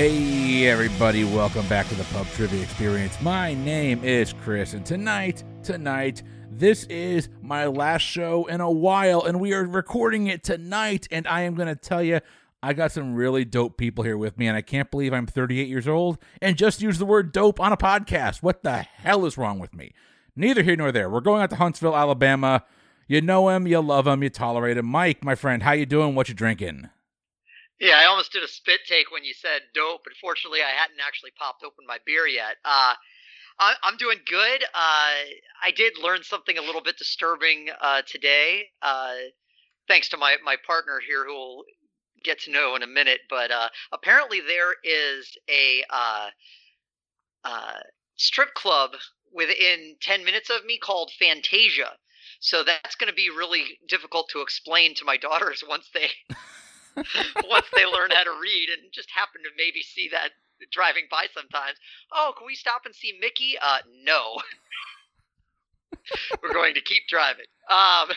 Hey, everybody, welcome back to the Pub Trivia Experience. My name is Chris, and tonight, tonight, this is my last show in a while, and we are recording it tonight. And I am going to tell you, I got some really dope people here with me, and I can't believe I'm 38 years old and just use the word dope on a podcast. What the hell is wrong with me? Neither here nor there. We're going out to Huntsville, Alabama. You know him, you love him, you tolerate him. Mike, my friend, how you doing? What you drinking? Yeah, I almost did a spit take when you said dope, but fortunately, I hadn't actually popped open my beer yet. Uh, I, I'm doing good. Uh, I did learn something a little bit disturbing uh, today, uh, thanks to my, my partner here, who will get to know in a minute. But uh, apparently, there is a uh, strip club within 10 minutes of me called Fantasia. So that's going to be really difficult to explain to my daughters once they once they learn how to read and just happen to maybe see that driving by sometimes. Oh, can we stop and see Mickey? Uh, no. We're going to keep driving. Um,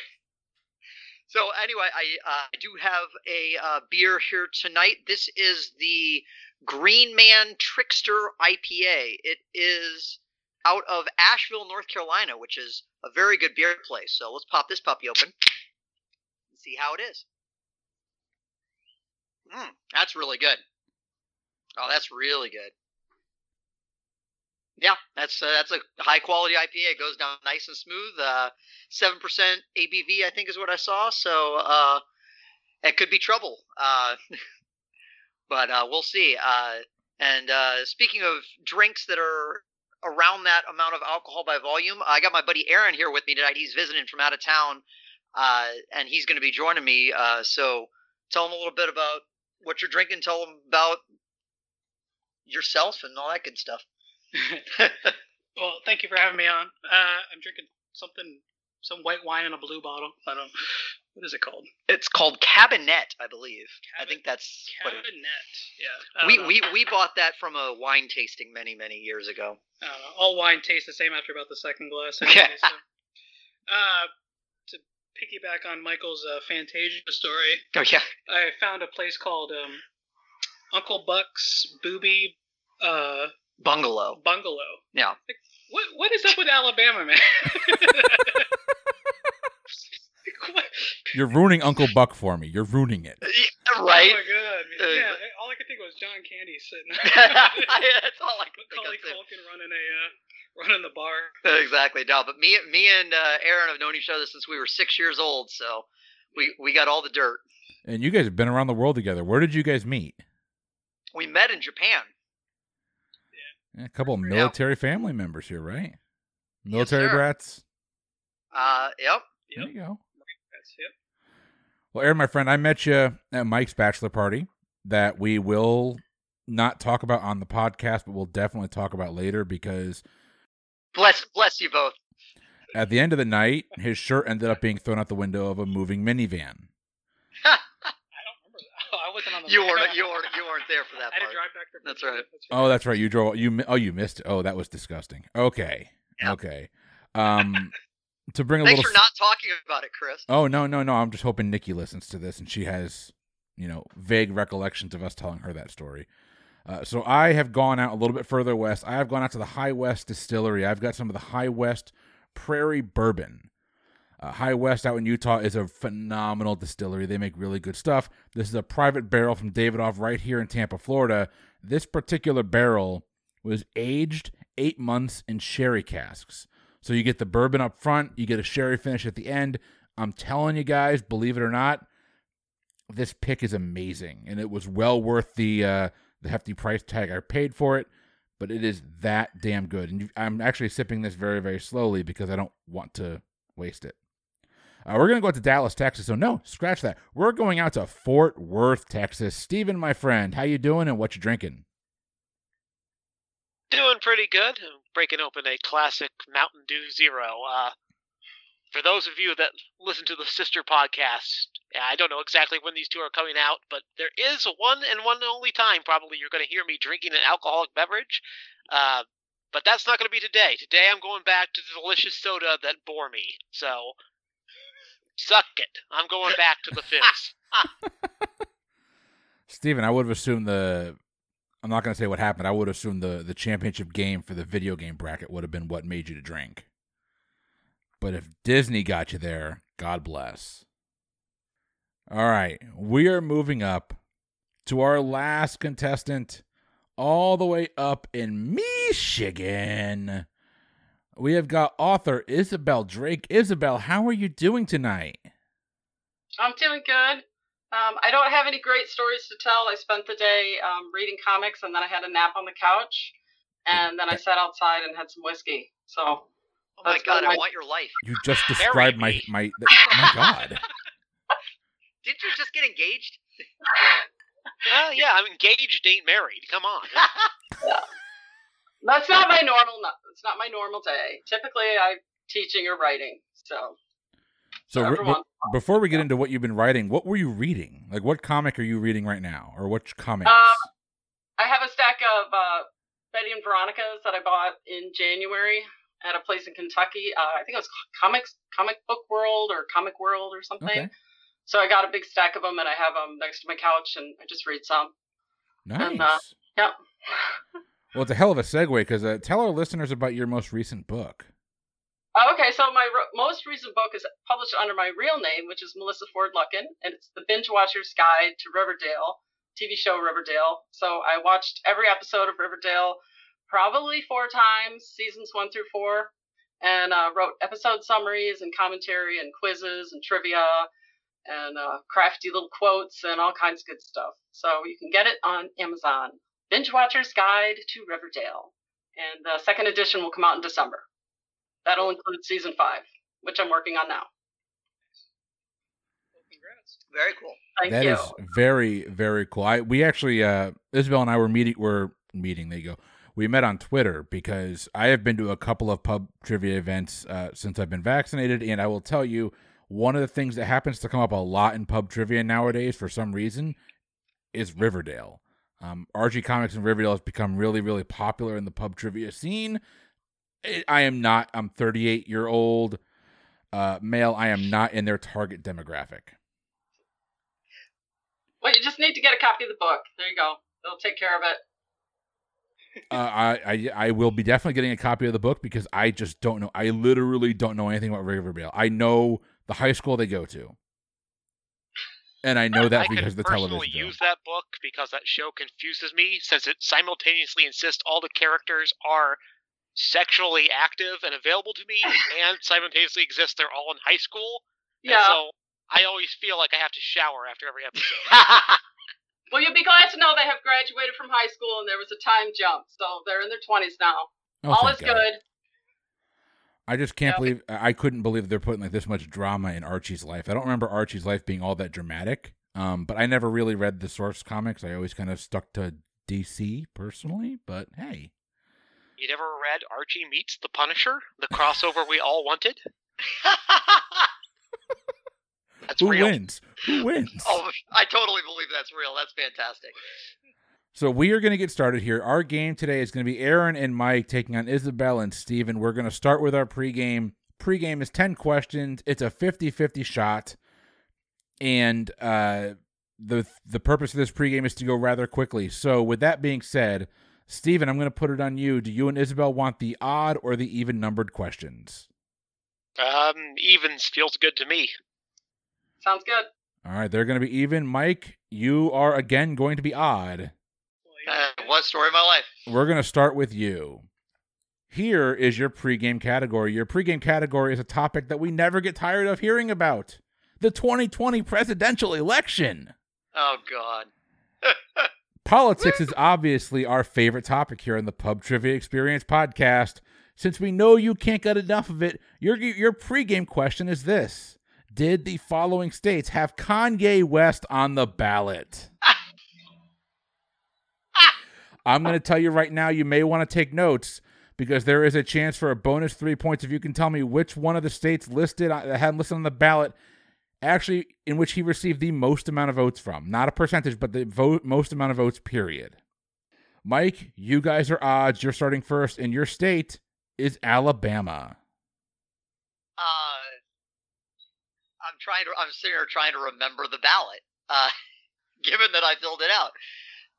so anyway, I, uh, I do have a uh, beer here tonight. This is the Green Man Trickster IPA. It is out of Asheville, North Carolina, which is a very good beer place. So let's pop this puppy open and see how it is. Mm, that's really good. Oh, that's really good. Yeah, that's uh, that's a high quality IPA. It goes down nice and smooth. Uh, Seven percent ABV, I think, is what I saw. So uh, it could be trouble. Uh, but uh, we'll see. Uh, and uh, speaking of drinks that are around that amount of alcohol by volume, I got my buddy Aaron here with me tonight. He's visiting from out of town, uh, and he's going to be joining me. Uh, so tell him a little bit about what you're drinking. Tell them about yourself and all that good stuff. well, thank you for having me on. Uh, I'm drinking something, some white wine in a blue bottle. I don't. What is it called? It's called Kabinett, I believe. I think that's Kabinett. what it, Yeah. We know. we we bought that from a wine tasting many many years ago. I all wine tastes the same after about the second glass. Yeah. So. Uh, piggyback on Michael's uh, Fantasia story, Oh yeah. I found a place called um, Uncle Buck's Booby uh, Bungalow. Bungalow. Yeah. What what is up with Alabama, man? What- You're ruining Uncle Buck for me. You're ruining it. Right. Oh my god. Uh, yeah, all I could think was John Candy sitting. There. That's all I could think Macaulay of. too. Culkin running a uh, running the bar. Exactly. No, but me me and uh, Aaron have known each other since we were six years old, so we we got all the dirt. And you guys have been around the world together. Where did you guys meet? We met in Japan. Yeah, A couple of military family members here, right? Military sir. brats. Uh, yep. There you go. That's it. Well, Aaron, my friend, I met you at Mike's bachelor party that we will not talk about on the podcast, but we'll definitely talk about later because Bless bless you both. at the end of the night, his shirt ended up being thrown out the window of a moving minivan. I don't remember that. Oh, I wasn't on the. You weren't you weren't you weren't there for that I had to part. drive back there. for That's right. Oh, that's right. You drove. You oh, you missed. it. Oh, that was disgusting. Okay, Yep. okay. Um, to bring a Thanks little. for not talking about it, Chris. Oh no, no, no! I'm just hoping Nikki listens to this and she has, you know, vague recollections of us telling her that story. Uh, so I have gone out a little bit further west. I have gone out to the High West Distillery. I've got some of the High West Prairie Bourbon. Uh, High West out in Utah is a phenomenal distillery. They make really good stuff. This is a private barrel from Davidoff right here in Tampa, Florida. This particular barrel was aged eight months in sherry casks. So you get the bourbon up front, you get a sherry finish at the end. I'm telling you guys, believe it or not, this pick is amazing, and it was well worth the uh, the hefty price tag I paid for it. But it is that damn good, and I'm actually sipping this very very slowly because I don't want to waste it. Uh, we're gonna go out to Dallas, Texas. So no, scratch that. We're going out to Fort Worth, Texas. Steven, my friend, how you doing and what you drinking? Doing pretty good. I'm breaking open a classic Mountain Dew Zero. Uh, for those of you that listen to the sister podcast, I don't know exactly when these two are coming out, but there is one and one only time probably you're going to hear me drinking an alcoholic beverage. Uh, but that's not going to be today. Today I'm going back to the delicious soda that bore me. So, suck it. I'm going back to the fizz. Steven, I would have assumed the I'm not going to say what happened. I would assume the the championship game for the video game bracket would have been what made you to drink. But if Disney got you there, God bless. All right, we are moving up to our last contestant, all the way up in Michigan. We have got author Isabel Drake. Isabel, how are you doing tonight? I'm doing good. Um, I don't have any great stories to tell. I spent the day um, reading comics and then I had a nap on the couch. And then I sat outside and had some whiskey. So. Oh my god, been I want your life. You just described my me. my my God. Did you just get engaged? Well, yeah, I'm engaged, ain't married. Come on. That's not my normal. no- It's not my normal day. Typically, I'm teaching or writing. So. So re- before we get into what you've been writing, what were you reading? Like, what comic are you reading right now, or which comics? Um, I have a stack of uh, Betty and Veronica's that I bought in January at a place in Kentucky. Uh, I think it was Comics Comic Book World or Comic World or something. okay, So I got a big stack of them and I have them next to my couch and I just read some. nice. and, uh, Yep. well, it's a hell of a segue because uh, tell our listeners about your most recent book. Oh, okay, so my ro- most recent book is published under my real name, which is Melissa Ford Lucken, and it's The Binge Watcher's Guide to Riverdale, TV show Riverdale. So I watched every episode of Riverdale probably four times, seasons one through four, and uh, wrote episode summaries and commentary and quizzes and trivia and uh, crafty little quotes and all kinds of good stuff. So you can get it on Amazon. Binge Watcher's Guide to Riverdale. And the second edition will come out in December. That'll include season five, which I'm working on now. Congrats. Very cool. Thank That you. is very very cool. I we actually uh Isabel and I were meeting were meeting. There you go. We met on Twitter because I have been to a couple of pub trivia events uh, since I've been vaccinated, and I will tell you one of the things that happens to come up a lot in pub trivia nowadays for some reason is Riverdale. Um, Archie Comics and Riverdale has become really really popular in the pub trivia scene. I- I am not. I'm 38 year old uh, male. I am not in their target demographic. well, you just need to get a copy of the book. There you go. It'll take care of it. Uh, I, I I will be definitely getting a copy of the book because I just don't know. I literally don't know anything about Riverdale. I know the high school they go to, and I know that I because could of the personally television. show. use that book because that show confuses me since it simultaneously insists all the characters are sexually active and available to me and simultaneously exist they're all in high school. And Yeah. so I always feel like I have to shower after every episode. well, you'll be glad to know they have graduated from high school and there was a time jump. So they're in their 20s now. Oh, All is God. good. I just can't Yeah. believe I couldn't believe they're putting like this much drama in Archie's life. I don't remember Archie's life being all that dramatic. Um, but I never really read the source comics. I always kind of stuck to DC personally. But hey, you never read Archie Meets the Punisher, the crossover we all wanted? That's who real. wins? Who wins? oh, I totally believe that's real. That's fantastic. So we are going to get started here. Our game today is going to be Aaron and Mike taking on Isabel and Steven. We're going to start with our pregame. Pregame is 10 questions. It's a 50-50 shot. And uh the the purpose of this pregame is to go rather quickly. So with that being said, Steven, I'm going to put it on you. Do you and Isabel want the odd or the even numbered questions? Um, evens feels good to me. Sounds good. All right, they're going to be even. Mike, you are again going to be odd. Uh, what story of my life? We're going to start with you. Here is your pregame category. Your pregame category is a topic that we never get tired of hearing about the 2020 presidential election. Oh God. Politics is obviously our favorite topic here on the Pub Trivia Experience podcast. Since we know you can't get enough of it, your, your pregame question is this Did the following states have Kanye West on the ballot? I'm going to tell you right now, you may want to take notes because there is a chance for a bonus three points if you can tell me which one of the states listed uh, that had listed on the ballot actually in which he received the most amount of votes from. Not a percentage, but the vote most amount of votes, period. Mike, you guys are odds. You're starting first, and your state is Alabama. Uh, I'm trying to. I'm sitting here trying to remember the ballot. Uh, given that I filled it out.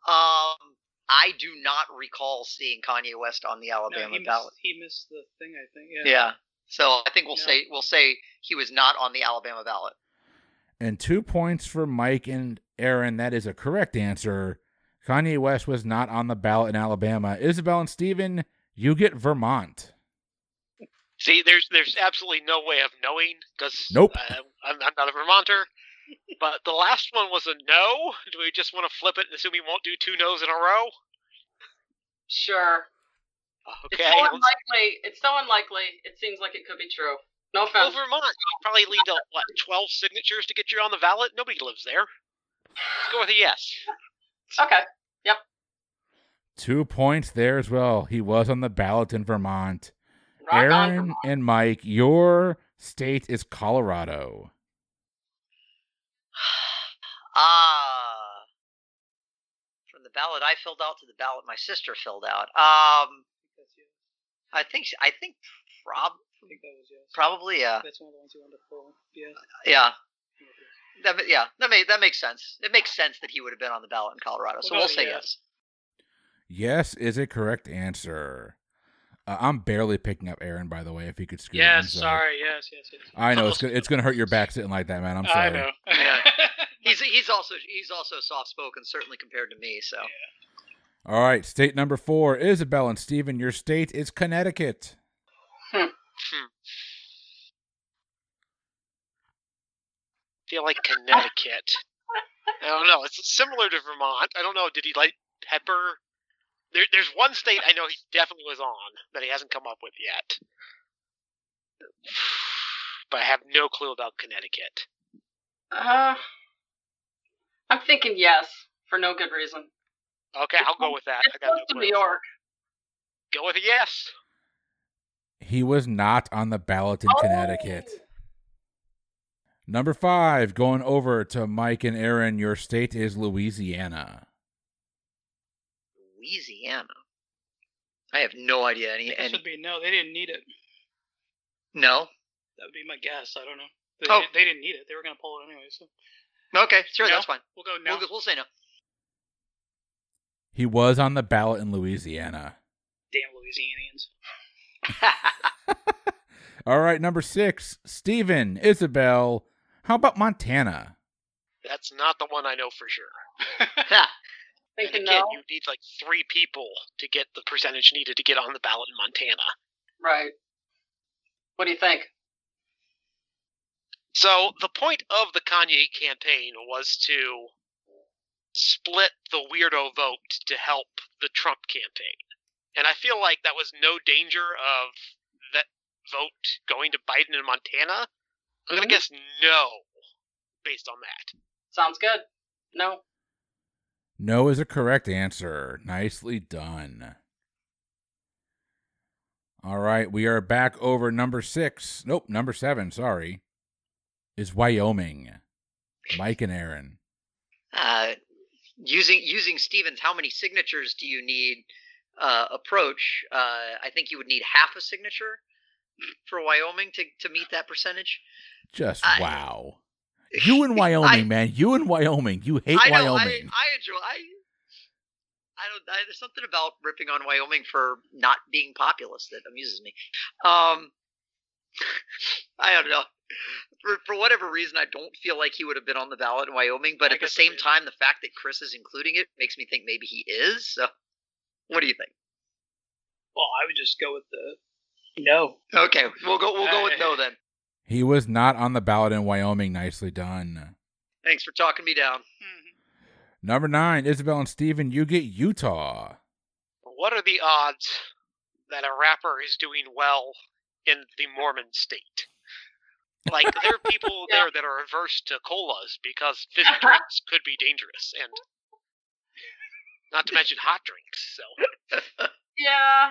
Um, I do not recall seeing Kanye West on the No, Alabama he, missed, ballot. he missed the thing, I think. Yeah. Yeah. So I think we'll No. say we'll say he was not on the Alabama ballot. And two points for Mike and Aaron. That is a correct answer. Kanye West was not on the ballot in Alabama. Isabel and Steven, you get Vermont. See, there's there's absolutely no way of knowing because Nope. uh, I'm, I'm not a Vermonter. But the last one was a no. Do we just want to flip it and assume we won't do two no's in a row? Sure. Okay. It's so unlikely. It's so unlikely. It seems like it could be true. No Well. Vermont probably leaned uh, what twelve signatures to get you on the ballot. Nobody lives there. Let's go with a yes. Okay. Yep. Two points there as well. He was on the ballot in Vermont. Rock on. Aaron Vermont. and Mike, your state is Colorado. Ah. from the ballot I filled out to the ballot my sister filled out. Um, I think I think prob I think that was yes. probably yeah That's one of the ones you wanted to pull. Yes. yeah that yeah that may that makes sense. It makes sense that he would have been on the ballot in Colorado. So We'll we'll say yes. yes. Yes is a correct answer. Uh, I'm barely picking up Aaron, by the way. If you could scoot. I'm Yes. Sorry. Yes. Yes. Yes. I know it's gonna, it's gonna hurt your back sitting like that, man. I'm sorry. I know. Yeah. He's he's also he's also soft spoken, certainly compared to me. So All right, state number four, Isabel and Steven, your state is Connecticut. Hmm. feel like Connecticut. I don't know. It's similar to Vermont. I don't know. Did he like pepper? There, there's one state I know he definitely was on that he hasn't come up with yet. But I have no clue about Connecticut. Uh, I'm thinking yes for no good reason. Okay, I'll go with that. It's I got close no to. New York. Go with a yes. He was not on the ballot in Oh. Connecticut. Number five, going over to Mike and Aaron, your state is Louisiana. Louisiana. I have no idea any any should be no. They didn't need it. no. That would be my guess. I don't know. They, Oh. they didn't need it. They were gonna pull it anyway. So Okay, sure, No? that's fine. we'll go no. We'll, we'll say no. He was on the ballot in Louisiana. Damn Louisianians. All right, number six, Steven, Isabel. How about Montana? That's not the one I know for sure. And again, no. you need like three people to get the percentage needed to get on the ballot in Montana. Right. What do you think? So the point of the Kanye campaign was to split the weirdo vote to help the Trump campaign. And I feel like that was no danger of that vote going to Biden in Montana. I'm going to guess no based on that. Sounds good. No. No is a correct answer. Nicely done. All right, we are back over number six. Nope, number seven, sorry. Is Wyoming. Mike and Aaron. uh, using using Stevens, how many signatures do you need? Uh, approach. Uh, I think you would need half a signature for Wyoming to, to meet that percentage. Just I- wow. You in Wyoming, I- man. You in Wyoming. You hate I know. Wyoming. I, I enjoy. I. I don't. I, there's something about ripping on Wyoming for not being populous that amuses me. Um, I don't know. For for whatever reason, I don't feel like he would have been on the ballot in Wyoming. But I at the same time, the fact that Chris is including it makes me think maybe he is. So, what do you think? Well, I would just go with the no. Okay, we'll go. We'll go with no then. he was not on the ballot in Wyoming. Nicely done. Thanks for talking me down. Number nine, Isabel and Steven, you get Utah. What are the odds that a rapper is doing well in the Mormon state? Like there are people Yeah. there that are averse to colas because fizzy drinks could be dangerous, and not to mention hot drinks. So Yeah.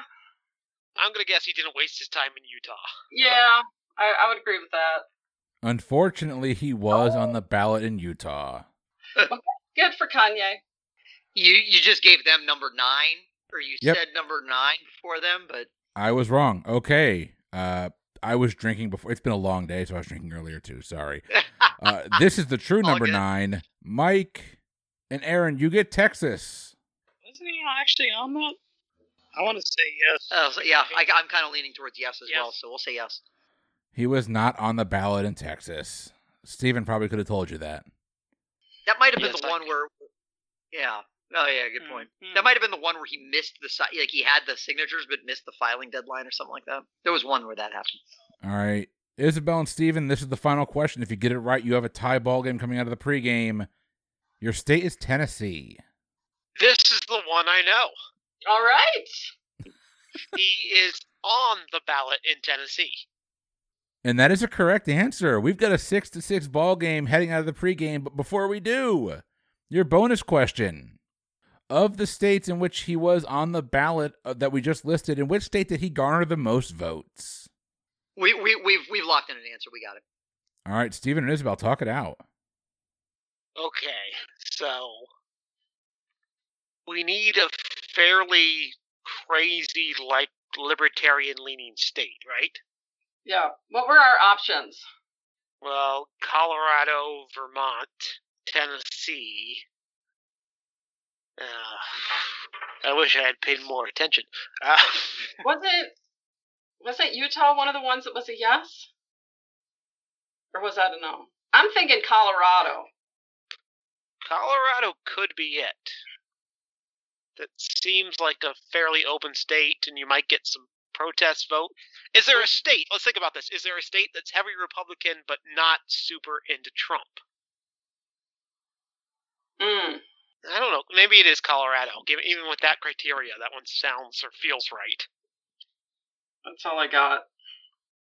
I'm gonna guess he didn't waste his time in Utah. Yeah. I, I would agree with that. Unfortunately, he was on the ballot in Utah. Good for Kanye. You you just gave them number nine, or you Yep. said number nine for them, but I was wrong. Okay. Uh, I was drinking before. It's been a long day, so I was drinking earlier too. Sorry. Uh, this is the true number good. nine. Mike and Aaron, you get Texas. What is wasn't actually on that? I want to say yes. Uh, so yeah, I, I'm kind of leaning towards yes as Yes. well, so we'll say yes. He was not on the ballot in Texas. Steven probably could have told you that. That might have been Yes, the I one think- where. Yeah. Oh yeah, good point. Mhm. That might have been the one where he missed the si- like he had the signatures but missed the filing deadline or something like that. There was one where that happened. All right. Isabel and Steven, this is the final question. If you get it right, you have a tie ball game coming out of the pregame. Your state is Tennessee. This is the one I know. All right. He is on the ballot in Tennessee. And that is a correct answer. We've got a six to six ball game heading out of the pregame. But before we do, your bonus question: Of the states in which he was on the ballot uh, that we just listed, in which state did he garner the most votes? We we we've we've locked in an answer. We got it. All right, Stephen and Isabel, talk it out. Okay, so we need a fairly crazy, like libertarian leaning state, right? Yeah. What were our options? Well, Colorado, Vermont, Tennessee. Uh, I wish I had paid more attention. Uh, Was it wasn't Utah one of the ones that was a yes? Or was that a no? I'm thinking Colorado. Colorado could be it. That seems like a fairly open state, and you might get some protest vote. Is there a state? Let's think about this. Is there a state that's heavy Republican but not super into Trump? Mm. I don't know. Maybe it is Colorado. Even with that criteria, that one sounds or feels right. That's all I got.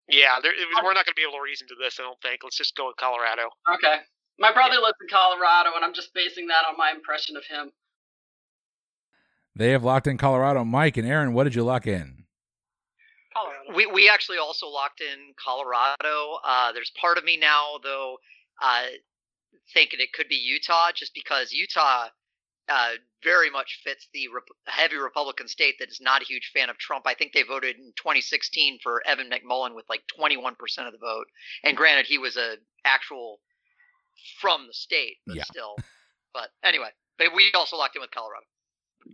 Yeah, there, we're not going to be able to reason to this. I don't think. Let's just go with Colorado. Okay. My brother lives in Colorado, and I'm just basing that on my impression of him. They have locked in Colorado. Mike and Aaron, what did you lock in? Colorado. We we actually also locked in Colorado. Uh, there's part of me now though, uh, thinking it could be Utah, just because Utah uh, very much fits the rep- heavy Republican state that is not a huge fan of Trump. I think they voted in 2016 for Evan McMullin with like 21% of the vote. And granted, he was a actual from the state, but Yeah. still. But anyway, but we also locked in with Colorado.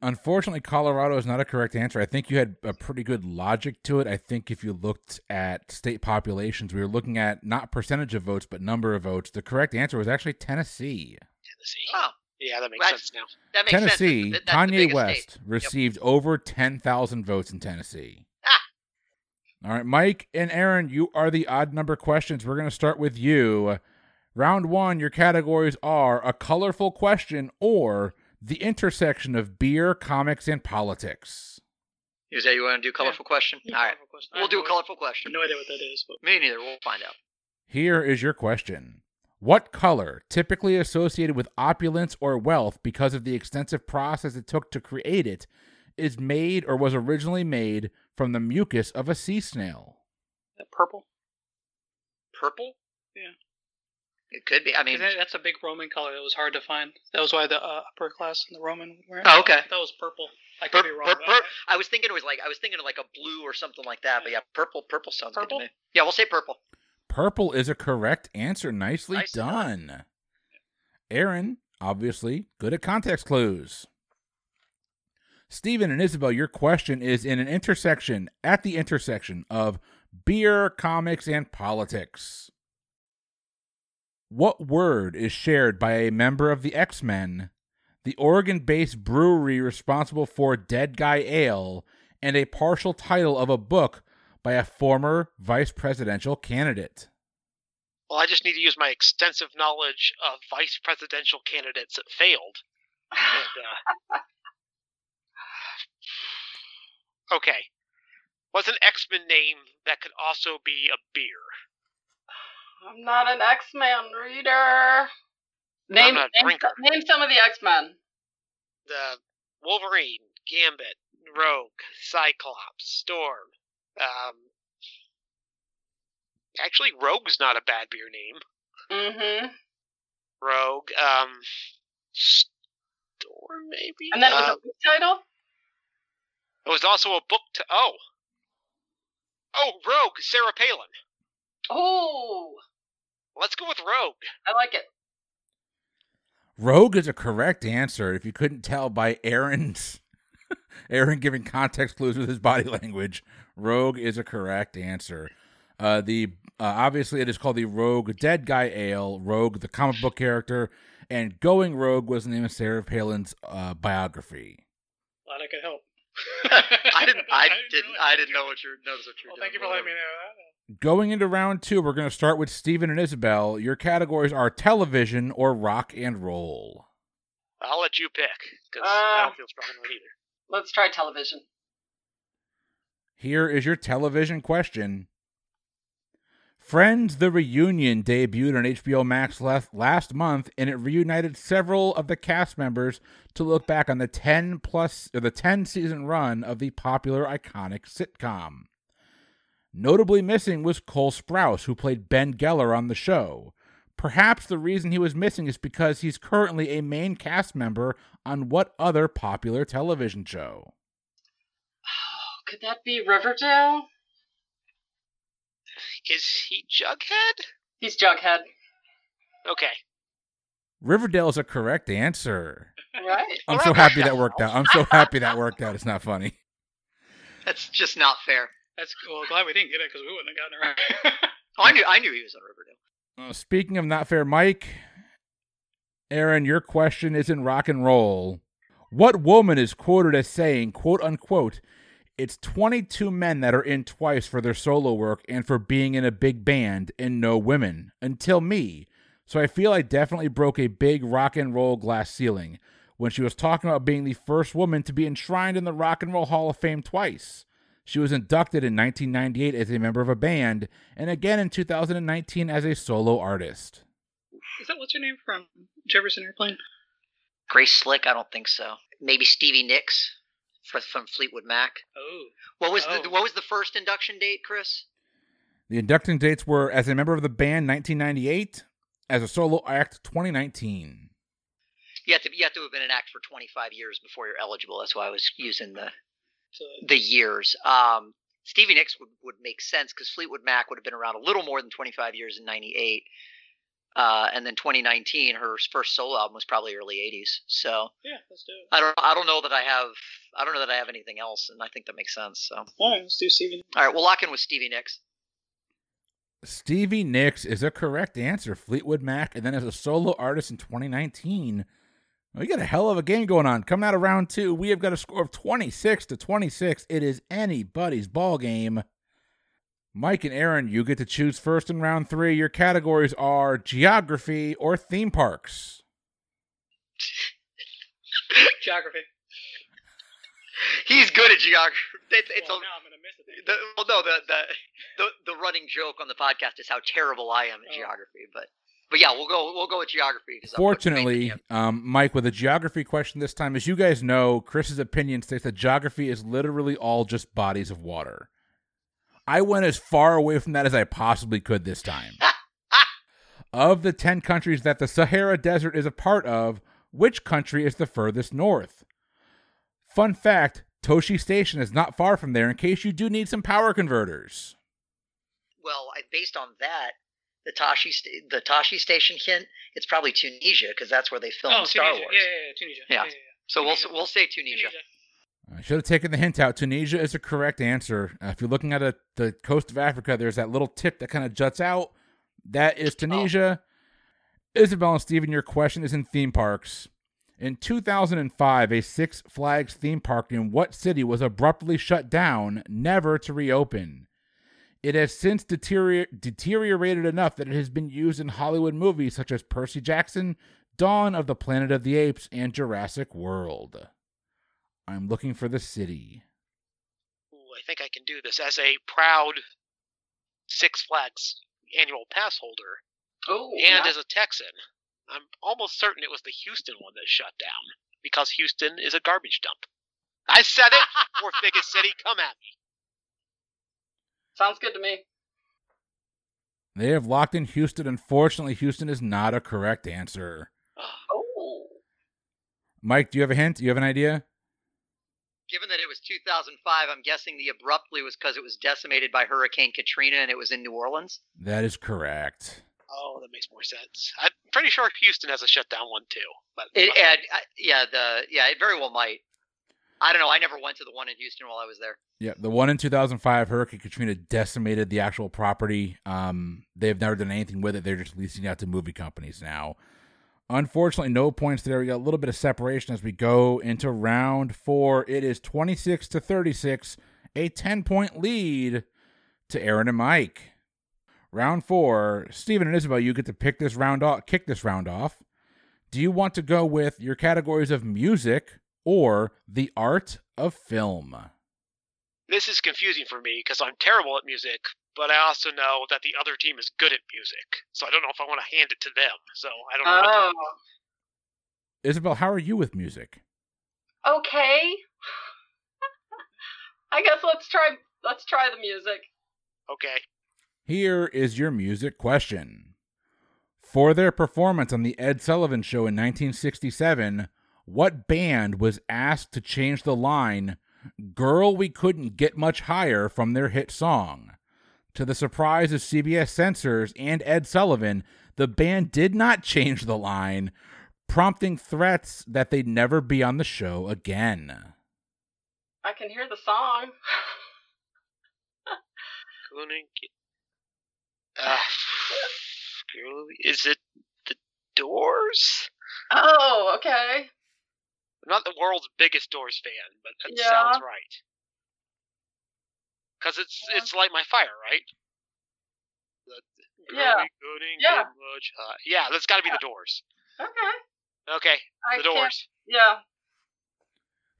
Unfortunately, Colorado is not a correct answer. I think you had a pretty good logic to it. I think if you looked at state populations, we were looking at not percentage of votes, but number of votes. The correct answer was actually Tennessee. Tennessee. Oh, Yeah, that makes That's- sense now. that makes sense. Tennessee, That- that's the Kanye West state. received over 10,000 votes in Tennessee. Ah. All right, Mike and Aaron, you are the odd number questions. We're going to start with you. Round one, your categories are a colorful question or the intersection of beer, comics, and politics. Is that you want to do colorful question? Yeah, All right, colorful question. We'll do a colorful question. no idea what that is, but Me neither. We'll find out. Here is your question. What color, typically associated with opulence or wealth because of the extensive process it took to create it, is made or was originally made from the mucus of a sea snail? that purple. Purple? Yeah. It could be. I mean, that's a big Roman color that was hard to find. That was why the uh, upper class and the Roman would wear it. Oh, okay. That was purple. I pur- could be wrong. pur- pur- I was thinking it was like I was thinking of like a blue or something like that. But yeah, purple. Purple sounds Purple? good to me. Yeah, we'll say purple. Purple is a correct answer. Nicely Nicely done. Aaron, obviously, good at context clues. Stephen and Isabel, your question is in an intersection, at the intersection of beer, comics, and politics. What word is shared by a member of the X Men, the Oregon based brewery responsible for Dead Guy Ale, and a partial title of a book by a former vice presidential candidate? Well, I just need to use my extensive knowledge of vice presidential candidates that failed. And, uh, okay. What's an X Men name that could also be a beer? I'm not an X Men reader. Name, name, drinker. name some of the X Men. The Wolverine, Gambit, Rogue, Cyclops, Storm. Um, actually, Rogue's not a bad beer name. Mm-hmm. Rogue. Um, Storm, maybe. And then it was Uh, a book title. It was also a book to oh. Oh, Rogue, Sarah Palin. Oh, Let's go with Rogue. I like it. Rogue is a correct answer. If you couldn't tell by Aaron's Aaron giving context clues with his body language. Rogue is a correct answer. Uh, the uh, obviously it is called the Rogue Dead Guy Ale. Rogue, the comic book character, and Going Rogue was the name of Sarah Palin's uh, biography. Glad I could help. I didn't. I didn't didn't. realize I didn't know what you're. Notice what you're Well, doing. thank you for letting me know that. Going into round two, we're going to start with Steven and Isabel. Your categories are television or rock and roll. I'll let you pick because Uh, I don't feel strong enough either. Let's try television. Here is your television question. Friends the Reunion debuted on HBO Max last, last month and it reunited several of the cast members to look back on the 10 plus or the 10 season run of the popular iconic sitcom. Notably missing was Cole Sprouse who played Ben Geller on the show. Perhaps the reason he was missing is because he's currently a main cast member on what other popular television show? Oh, could that be Riverdale? Is he Jughead? He's Jughead. Okay. Riverdale is a correct answer. Right. I'm so happy that worked out. I'm so happy that worked out. It's not funny. That's just not fair. That's cool. Glad we didn't get it because we wouldn't have gotten it right. Oh, I knew. I knew he was on Riverdale. Uh, speaking of not fair, Mike, Aaron, your question is in rock and roll. What woman is quoted as saying, quote unquote, it's 22 men that are in twice for their solo work and for being in a big band and no women until me. So I feel I definitely broke a big rock and roll glass ceiling when she was talking about being the first woman to be enshrined in the Rock and Roll Hall of Fame twice. She was inducted in 1998 as a member of a band and again in 2019 as a solo artist. Is that what's her name from Jefferson Airplane? Grace Slick. I don't think so. Maybe Stevie Nicks fr- from Fleetwood Mac. Oh. What was Oh. the What was the first induction date, Chris? The inducting dates were as a member of the band 1998, as a solo act 2019. You have to. You have to have been an act for 25 years before you're eligible. That's why I was using the So, the years. Um, Stevie Nicks would, would make sense because Fleetwood Mac would have been around a little more than 25 years in '98, uh, and then 2019, her first solo album was probably early '80s. So yeah, let's do it. I don't I don't know that I have I don't know that I have anything else, and I think that makes sense. So All right, let's do Steven. all right, we'll lock in with Stevie Nicks. Stevie Nicks is a correct answer. Fleetwood Mac, and then as a solo artist in 2019. Oh, we got a hell of a game going on. Coming out of round two, we have got a score of 26 to 26. It is anybody's ball game. Mike and Aaron, you get to choose first in round three. Your categories are geography or theme parks. Geography. He's good at geography. It's, it's well, a, now I'm gonna miss it. the, well, no, the, the the the running joke on the podcast is how terrible I am at Oh. geography, but but yeah, we'll go we'll go with geography. 'cause I'm putting faith in Fortunately, um, Mike, with a geography question this time, as you guys know, Chris's opinion states that geography is literally all just bodies of water. I went as far away from that as I possibly could this time. of the 10 countries that the Sahara Desert is a part of, which country is the furthest north? Fun fact Tosche Station is not far from there in case you do need some power converters. well, I, based on that, the Tashi sta- the Tosche station hint, it's probably Tunisia because that's where they filmed oh, Star Tunisia. Wars. Yeah, yeah, yeah, Tunisia. Yeah. Yeah, yeah, yeah. So we'll we'll say Tunisia. I should have taken the hint out. Tunisia is a correct answer. Uh, if you're looking at a, the coast of Africa, there's that little tip that kind of juts out. That is Tunisia. Isabel and Steven, your question is in theme parks. In 2005, a Six Flags theme park in what city was abruptly shut down, never to reopen? It has since deterior- deteriorated enough that it has been used in Hollywood movies such as Percy Jackson, Dawn of the Planet of the Apes, and Jurassic World. I'm looking for the city. Ooh, I think I can do this as a proud Six Flags annual pass holder Oh, and yeah. as a Texan. I'm almost certain it was the Houston one that shut down because Houston is a garbage dump. I said it. Fourth biggest city. Come at me. Sounds good to me. They have locked in Houston. Unfortunately, Houston is not a correct answer. Oh, Mike, do you have a hint? Do you have an idea? Given that it was 2005, I'm guessing the abruptly was because it was decimated by Hurricane Katrina and it was in New Orleans. That is correct. Oh, that makes more sense. I'm pretty sure Houston has a shutdown one too. But It, and, uh, yeah, the yeah, it very well might. I don't know. I never went to the one in Houston while I was there. Yeah, the one in 2005, Hurricane Katrina decimated the actual property. Um, they've never done anything with it. They're just leasing out to movie companies now. Unfortunately, no points there. We got a little bit of separation as we go into round four. It is 26 to 36, a 10 point lead to Aaron and Mike. Round four, Stephen and Isabel, you get to pick this round off, kick this round off. Do you want to go with your categories of music or the art of film? This is confusing for me because I'm terrible at music, but I also know that the other team is good at music. So I don't know if I want to hand it to them. So I don't know. what to- Oh, Isabel, how are you with music? okay. I guess let's try. Let's try the music. Okay. Here is your music question. For their performance on The Ed Sullivan Show in 1967, what band was asked to change the line, Girl, We Couldn't Get Much Higher, from their hit song? To the surprise of CBS censors and Ed Sullivan, the band did not change the line, prompting threats that they'd never be on the show again. I can hear the song. Uh, is it the Doors? Oh, okay. I'm not the world's biggest Doors fan, but that Yeah. sounds right. Because it's Yeah. it's like my fire, right? The, Yeah. we Yeah. much high- Yeah, that's got to be the Doors. Okay. Okay, I the Doors. Yeah.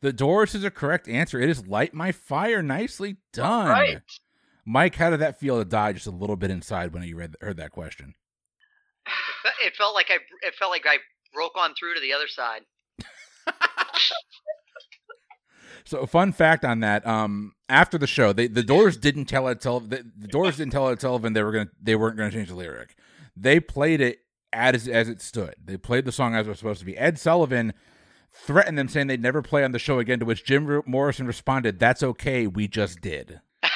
The Doors is a correct answer. It is Light My Fire. Nicely done. Right. Mike, how did that feel to die just a little bit inside when you read heard that question? It felt like I. It felt like I broke on through to the other side. So, a fun fact on that: um, after the show, they, the Doors didn't tell Ed Sullivan. The, the Doors didn't tell Ed Sullivan they were gonna they weren't gonna change the lyric. They played it as as it stood. They played the song as it was supposed to be. Ed Sullivan threatened them, saying they'd never play on the show again. To which Jim Morrison responded, "That's okay. We just did."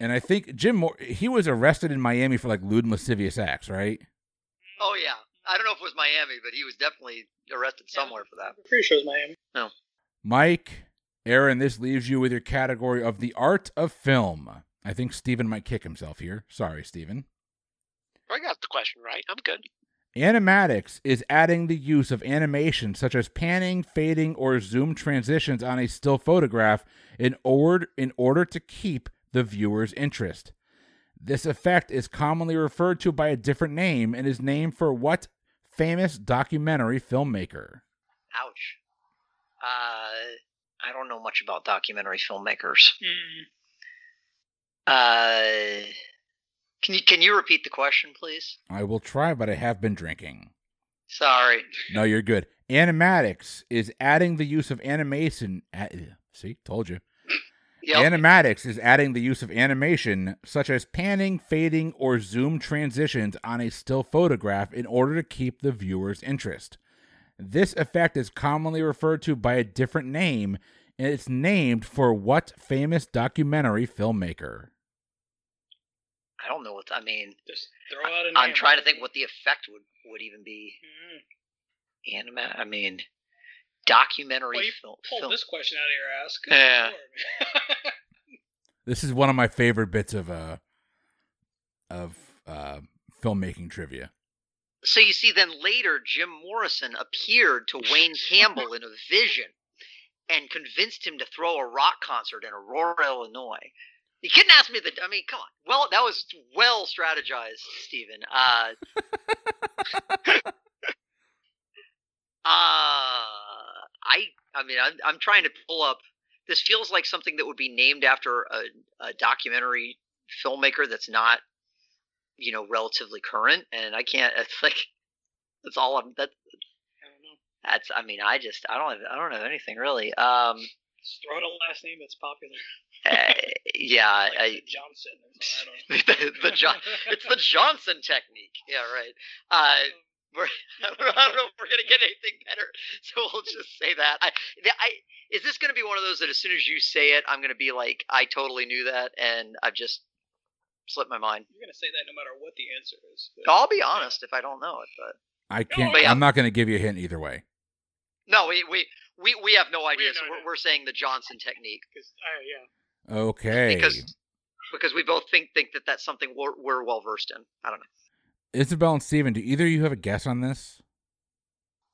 And I think Jim Mor- he was arrested in Miami for like lewd and lascivious acts, right? oh yeah. I don't know if it was Miami, but he was definitely arrested Yeah. somewhere for that. I'm pretty sure it's Miami. No. Mike, Aaron, this leaves you with your category of the art of film. I think Steven might kick himself here. Sorry, Steven. I got the question right. I'm good. Animatics is adding the use of animation such as panning, fading, or zoom transitions on a still photograph in order in order to keep the viewer's interest. This effect is commonly referred to by a different name and is named for what famous documentary filmmaker? Ouch. Uh, I don't know much about documentary filmmakers. Mm. Uh, can you can you repeat the question, please? I will try, but I have been drinking. Sorry. No, you're good. Animatics is adding the use of animation. a- See, told you. Yep. Animatics is adding the use of animation such as panning, fading, or zoom transitions on a still photograph in order to keep the viewer's interest. This effect is commonly referred to by a different name, and it's named for what famous documentary filmmaker? I don't know what I mean. Just throw out a name. I'm trying to think what the effect would would even be. Mm. Anima. I mean, documentary Well, you film. Pull film. this question out of your ass. Good Yeah. This is one of my favorite bits of uh of uh filmmaking trivia. So you see, then later, Jim Morrison appeared to Wayne Campbell in a vision and convinced him to throw a rock concert in Aurora, Illinois. You couldn't ask me the. I mean, come on. Well, that was well strategized, Stephen. Uh, uh, I. I mean, I'm, I'm trying to pull up. This feels like something that would be named after a, a documentary filmmaker that's not you know relatively current and i can't it's like that's all i'm that I don't know. that's i mean i just i don't have i don't have anything really um Just throw out a last name that's popular. uh, yeah Like I, the Johnson. I don't know. the, the John, it's the johnson technique yeah right uh we're, I, don't know, I don't know if we're gonna get anything better, so we'll just say that. I, I is this gonna be one of those that as soon as you say it, I'm gonna be like, I totally knew that, and I've just slipped my mind. You're gonna say that no matter what the answer is. but- I'll be honest if I don't know it, but I can't but yeah. I'm not gonna give you a hint either way. No, we we We we have no idea, have no so idea. we're, we're saying the Johnson technique uh, yeah, Okay. because because we both think think that that's something we're, we're well versed in. I don't know. Isabel and Steven, do either of you have a guess on this?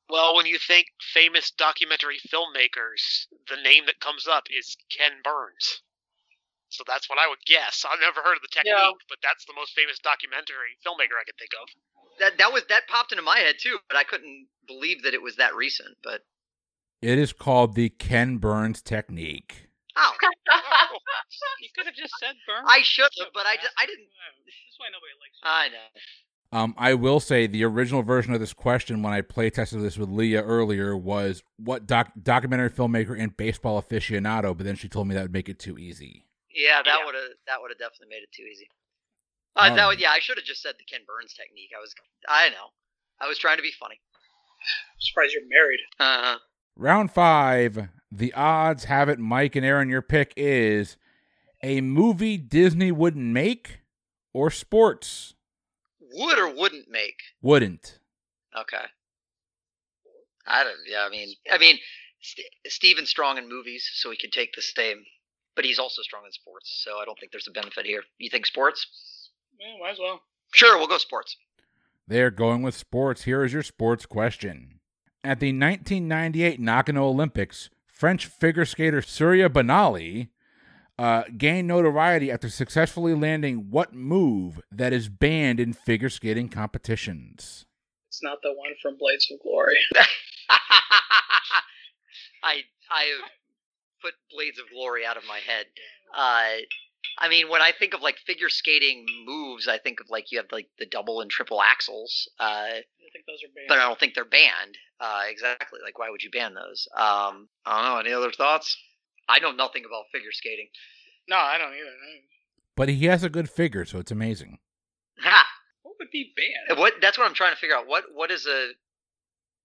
Well, when you think famous documentary filmmakers, the name that comes up is Ken Burns. So that's what I would guess. I've never heard of the technique, Yeah. but that's the most famous documentary filmmaker I can think of. That that was that popped into my head too, but I couldn't believe that it was that recent. But It is called the Ken Burns technique. oh, you could have just said Burns. I should have, but I, just, I didn't. This is why nobody likes you. I know. Um, I will say the original version of this question when I play tested this with Leah earlier was what doc- documentary filmmaker and baseball aficionado, but then she told me that would make it too easy. Yeah, that Yeah. would have that would have definitely made it too easy. Uh, that Oh. would, yeah, I should have just said the Ken Burns technique. I was, I know, I was trying to be funny. I'm surprised you're married. Uh, Round five. The odds have it, Mike and Aaron. Your pick is a movie Disney wouldn't make or sports would or wouldn't make. wouldn't. Okay. I don't. Yeah, I mean, I mean, St- Steven's strong in movies, so he could take the same, but he's also strong in sports, so I don't think there's a benefit here. You think sports? Yeah, might as well. Sure, we'll go sports. They're going with sports. Here is your sports question. At the 1998 Nagano Olympics, French figure skater Surya Bonaly uh, gained notoriety after successfully landing what move that is banned in figure skating competitions? It's not the one from Blades of Glory. I I have put Blades of Glory out of my head. Uh, I mean, when I think of like figure skating moves, I think of like you have like the double and triple axels. Uh, I think those are banned. but I don't think they're banned. Uh, exactly. Like, why would you ban those? Um, I don't know. Any other thoughts? I know nothing about figure skating. no, I don't either. But he has a good figure, so it's amazing. Ha! What would be banned? What? That's what I'm trying to figure out. What? What is a?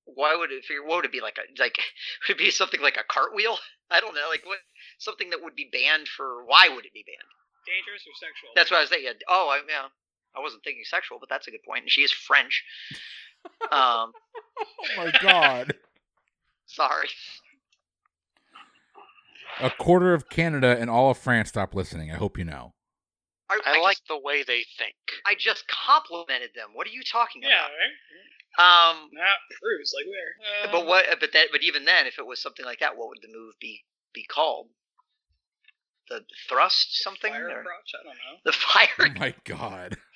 Why would it figure? What would it be like? A like? Would it be something like a cartwheel? I don't know. Like what? Something that would be banned for? Why would it be banned? Dangerous or sexual? That's what I was thinking. Oh, I, yeah. I wasn't thinking sexual, but that's a good point. And she is French. um, Oh my god. sorry. A quarter of Canada and all of France stopped listening. I hope you know. I, I, I like Just, the way they think. I just complimented them. What are you talking Yeah, about? right. Um, Not cruise like where. Uh, but what? But that. But even then, if it was something like that, what would the move be be called? The thrust something? Fire or- approach? I don't know. The fire. Oh my god.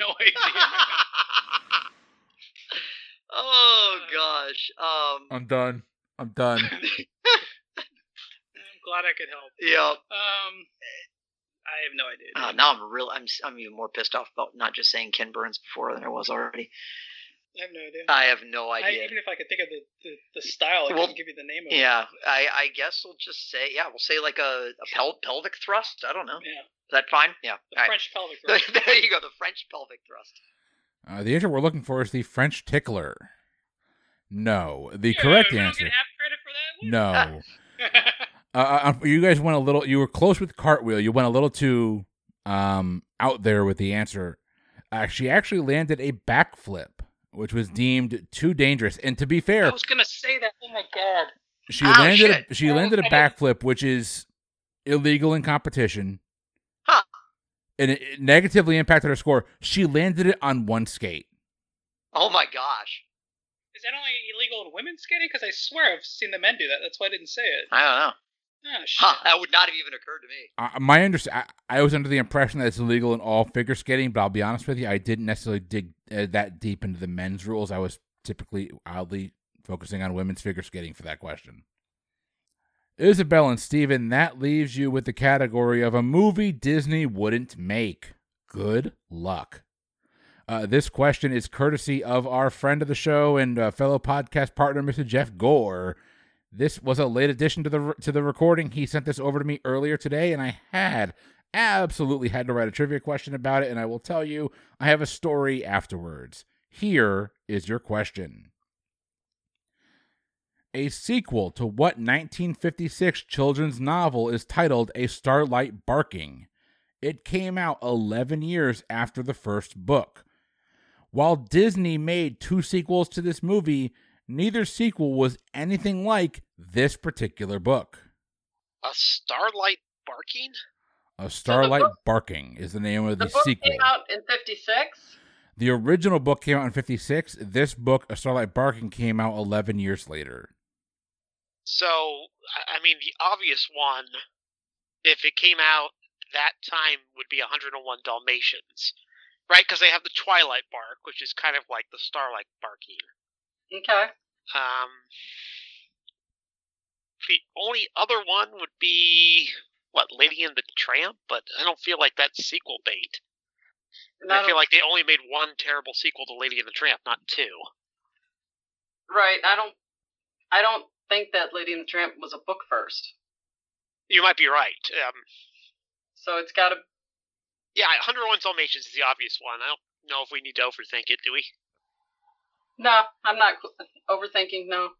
No idea. oh gosh. Um. I'm done. I'm done. I'm glad I could help. yeah. Um, I have no idea. Uh, now I'm real. I'm. s- I'm even more pissed off about not just saying Ken Burns before than I was already. I have no idea. I have no I, idea. even if I could think of the, the, the style, I Well, couldn't give you the name of it. Yeah, I, I guess we'll just say yeah. We'll say like a, a pel- pelvic thrust. I don't know. Yeah. Is that fine? Yeah. The All right. French pelvic thrust. there you go. The French pelvic thrust. Uh, the answer we're looking for is the French tickler. No. The Yeah, correct answer. get half credit for that? No. uh, uh, you guys went a little. You were close with cartwheel. You went a little too um, out there with the answer. Uh, she actually landed a backflip, which was deemed too dangerous. And to be fair, I was gonna say that. Oh my god. she Oh, landed. A, shit. she landed a backflip, which is illegal in competition. Huh. And it, it negatively impacted her score. She landed it on one skate. Oh my gosh. Is that only illegal in women's skating? Because I swear I've seen the men do that. That's why I didn't say it. I don't know. Oh shit. Huh, that would not have even occurred to me. Uh, my under, I, I was under the impression that it's illegal in all figure skating, but I'll be honest with you, I didn't necessarily dig uh, that deep into the men's rules. I was typically oddly focusing on women's figure skating for that question. Isabel and Steven, that leaves you with the category of a movie Disney wouldn't make. Good luck. Uh, this question is courtesy of our friend of the show and uh, fellow podcast partner, Mr. Jeff Gore. This was a late addition to the to the recording. He sent this over to me earlier today, and I had absolutely had to write a trivia question about it. And I will tell you, I have a story afterwards. Here is your question. A sequel to what 1956 children's novel is titled A Starlight Barking? It came out 11 years after the first book. While Disney made two sequels to this movie, neither sequel was anything like this particular book. A starlight barking? A Starlight book- Barking is the name of The the, book sequel. came out in '56. The original book came out in 56. This book, A Starlight Barking, came out 11 years later. So, I- I mean, the obvious one, if it came out that time, would be 101 Dalmatians, right? Because they have the Twilight bark, which is kind of like the Starlight barking. Okay. Um, the only other one would be what Lady and the Tramp, but I don't feel like that's sequel bait. And I don't- feel like they only made one terrible sequel to Lady and the Tramp, not two. right. I don't. I don't think that Lady and the Tramp was a book first. You might be right. Um, So it's got to. yeah, 101 Dalmatians is the obvious one. I don't know if we need to overthink it, do we? No, I'm not overthinking. No,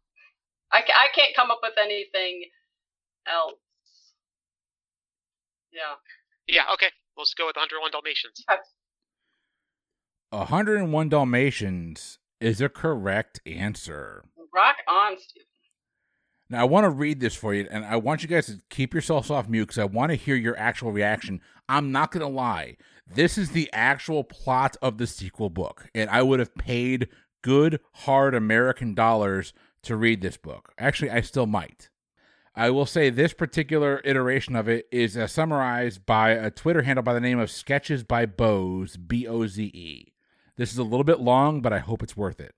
I, I can't come up with anything else. Yeah. Yeah, okay. Let's go with 101 Dalmatians. 101 Dalmatians is a correct answer. Rock on, Steve. Now, I want to read this for you, and I want you guys to keep yourselves off mute because I want to hear your actual reaction. I'm not going to lie. This is the actual plot of the sequel book, and I would have paid good, hard American dollars to read this book. Actually, I still might. I will say this particular iteration of it is uh, summarized by a Twitter handle by the name of Sketches by Boze, B O Z E. This is a little bit long, but I hope it's worth it.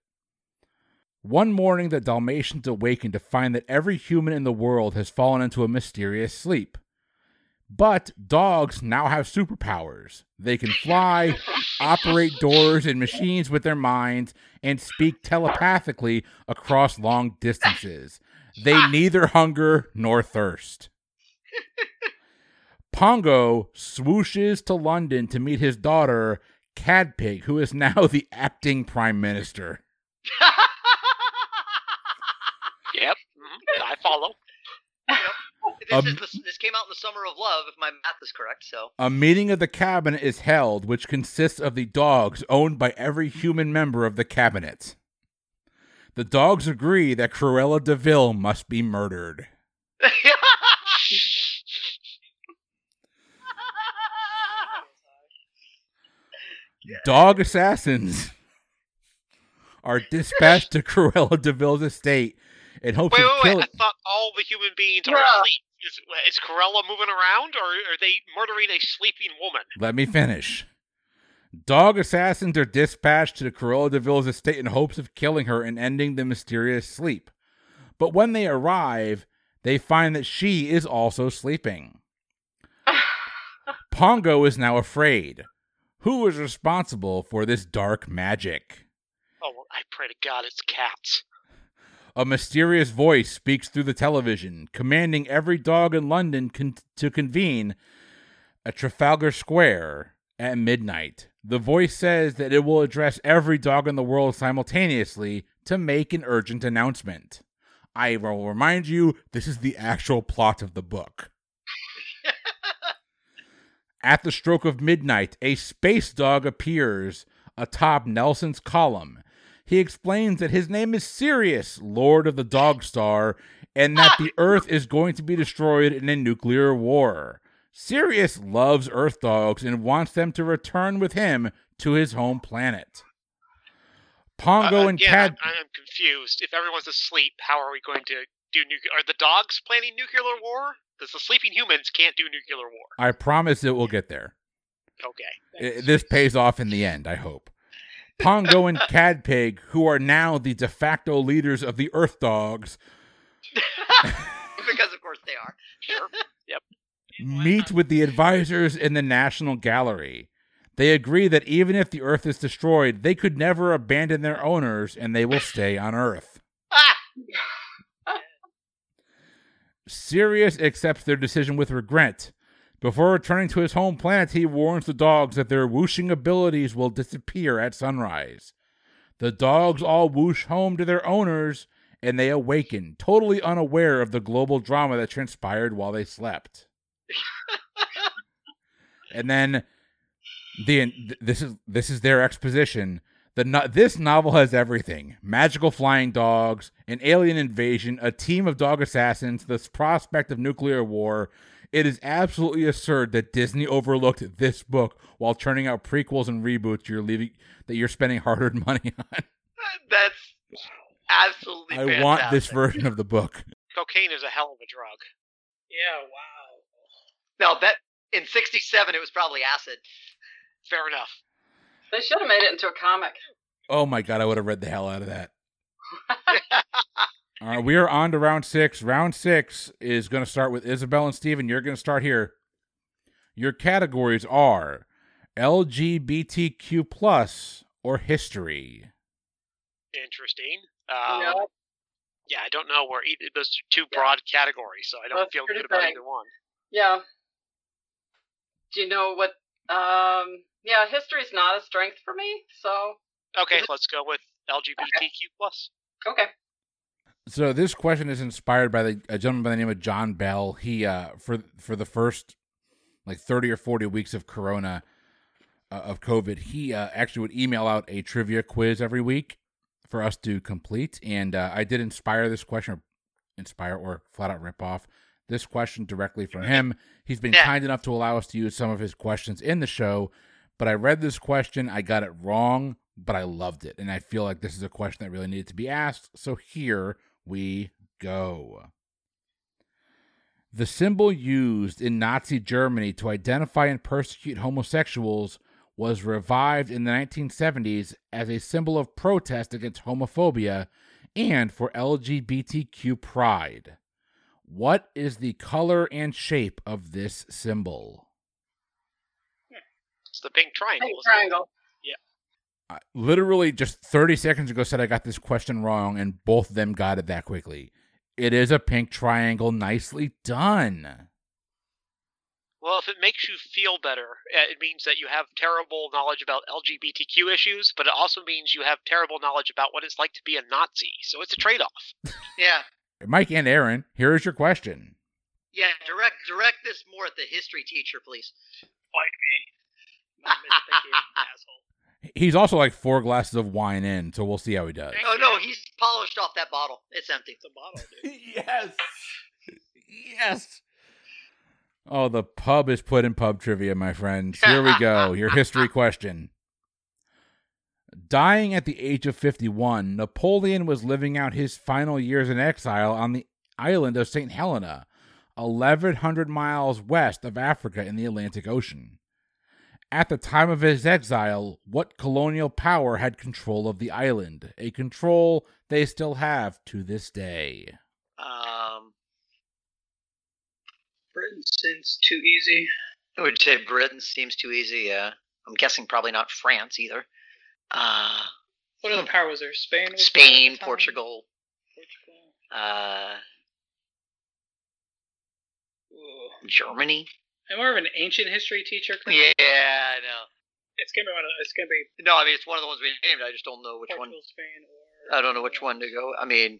One morning, the Dalmatians awaken to find that every human in the world has fallen into a mysterious sleep. But dogs now have superpowers. They can fly, operate doors and machines with their minds, and speak telepathically across long distances. They neither hunger nor thirst. Pongo swooshes to London to meet his daughter, Cadpig, who is now the acting prime minister. Yep, mhm, I follow. This, Um, is the, this came out in the summer of love, if my math is correct. So A meeting of the cabinet is held, which consists of the dogs owned by every human member of the cabinet. The dogs agree that Cruella de Vil must be murdered. Dog assassins are dispatched to Cruella de Vil's estate in hopes Wait, of wait, wait. I thought all the human beings are Yeah. asleep. Is, is Cruella moving around, or are they murdering a sleeping woman? Let me finish. Dog assassins are dispatched to Cruella de Vil's estate in hopes of killing her and ending the mysterious sleep. But when they arrive, they find that she is also sleeping. Pongo is now afraid. Who is responsible for this dark magic? Oh, well, I pray to God it's cats. A mysterious voice speaks through the television, commanding every dog in London con- to convene at Trafalgar Square at midnight. The voice says that it will address every dog in the world simultaneously to make an urgent announcement. I will remind you, this is the actual plot of the book. At the stroke of midnight, a space dog appears atop Nelson's column. He explains that his name is Sirius, Lord of the Dog Star, and that the Earth is going to be destroyed in a nuclear war. Sirius loves Earth dogs and wants them to return with him to his home planet. Pongo Uh, and Cad. I'm, I'm confused. If everyone's asleep, how are we going to do nuclear? Are the dogs planning nuclear war? Because the sleeping humans can't do nuclear war. I promise it will get there. Okay. I- This pays off in the end, I hope. Pongo and Cadpig, who are now the de facto leaders of the Earth Dogs, because of course they are. Sure. Yep. meet with the advisors in the National Gallery. They agree that even if the Earth is destroyed, they could never abandon their owners and they will stay on Earth. Sirius accepts their decision with regret. Before returning to his home planet, he warns the dogs that their whooshing abilities will disappear at sunrise. The dogs all whoosh home to their owners, and they awaken, totally unaware of the global drama that transpired while they slept. and then the this is this is their exposition. The no- this novel has everything: magical flying dogs, an alien invasion, a team of dog assassins, the prospect of nuclear war. It is absolutely absurd that Disney overlooked this book while churning out prequels and reboots you're leaving that you're spending hard-earned money on. That's absolutely. I want this version of the book. Cocaine is a hell of a drug. Yeah, wow. No, that in '67 it was probably acid. Fair enough. They should have made it into a comic. Oh my god, I would have read the hell out of that. All right, we are on to round six. Round six is going to start with Isabel and Steven. You're going to start here. Your categories are LGBTQ plus or history. Interesting. Um, Yeah. Yeah, I don't know where either those are two broad categories, so I don't That's feel good about vague. either one. Yeah. Do you know what? Um. Yeah, history's not a strength for me. So Okay, let's go with LGBTQ plus. okay. So this question is inspired by the, a gentleman by the name of John Bell. He uh for for the first like 30 or 40 weeks of corona uh, of covid he uh, actually would email out a trivia quiz every week for us to complete and uh, i did inspire this question or inspire or flat out rip off this question directly from him he's been Yeah. kind enough to allow us to use some of his questions in the show but i read this question i got it wrong but i loved it and i feel like this is a question that really needed to be asked so here we go the symbol used in Nazi Germany to identify and persecute homosexuals was revived in the 1970s as a symbol of protest against homophobia and for LGBTQ pride. What is the color and shape of this symbol? It's the pink triangle. Pink triangle. I literally just 30 seconds ago said I got this question wrong, and both of them got it that quickly. It is a pink triangle. Nicely done. Well, if it makes you feel better, uh, it means that you have terrible knowledge about LGBTQ issues, but it also means you have terrible knowledge about what it's like to be a Nazi. So it's a trade off. Yeah, Mike and Aaron, here is your question. yeah. Direct direct this more at the history teacher, please. Fight me. I'm asshole. He's also like four glasses of wine in, so we'll see how he does. Oh no, he's polished off that bottle. It's empty. It's a bottle, dude. yes. Yes. Oh, the pub is put in pub trivia, my friends. Here we go. Your history question. Dying at the age of 51, Napoleon was living out his final years in exile on the island of St. Helena, 1,100 miles west of Africa in the Atlantic Ocean. At the time of his exile, what colonial power had control of the island? A control they still have to this day. Um, Britain seems too easy. I would say Britain seems too easy. Yeah, I'm guessing probably not France either. Uh, What other power was there? Spain? was Spain, the? Portugal. Portugal. Uh, Germany. I'm more of an ancient history teacher. Yeah, I know. It's gonna be one of. It's gonna be No, I mean it's one of the ones we named. I just don't know which one. Portugal, Spain, or I don't know which one to go. I mean,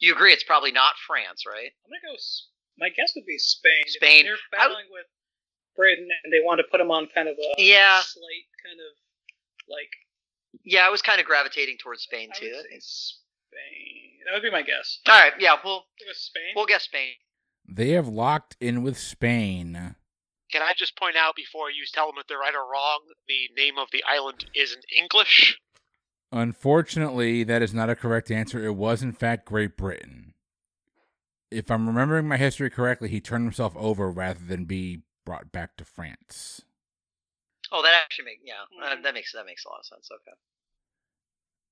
you agree it's probably not France, right? I'm gonna go. My guess would be Spain. If Spain. They're I- battling with Britain, and they want to put them on kind of a Yeah. slight kind of like Yeah, I was kind of gravitating towards Spain I too. would say. Spain. That would be my guess. All right, yeah, we'll It Spain. we'll guess Spain. They have locked in with Spain. Can I just point out before you tell them if they're right or wrong, the name of the island isn't English? Unfortunately, that is not a correct answer. It was, in fact, Great Britain. If I'm remembering my history correctly, he turned himself over rather than be brought back to France. Oh, that actually makes yeah, uh, Mhm. that makes that makes a lot of sense. Okay.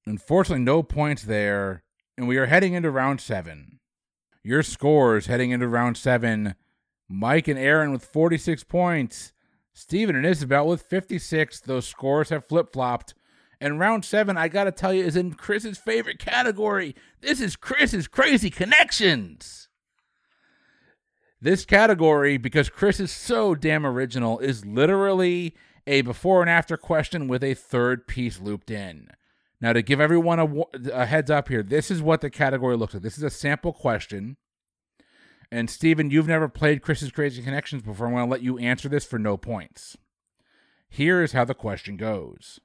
Unfortunately, no points there, and we are heading into round seven. Your scores heading into round seven Mike and Aaron with 46 points, Steven and Isabel with 56. Those scores have flip flopped. And round seven, I gotta tell you, is in Chris's favorite category. This is Chris's Crazy Connections. This category, because Chris is so damn original, is literally a before and after question with a third piece looped in. Now, to give everyone a, a heads up here, this is what the category looks like. This is a sample question. And Steven, you've never played Chris's Crazy Connections before. I'm going to let you answer this for no points. Here is how the question goes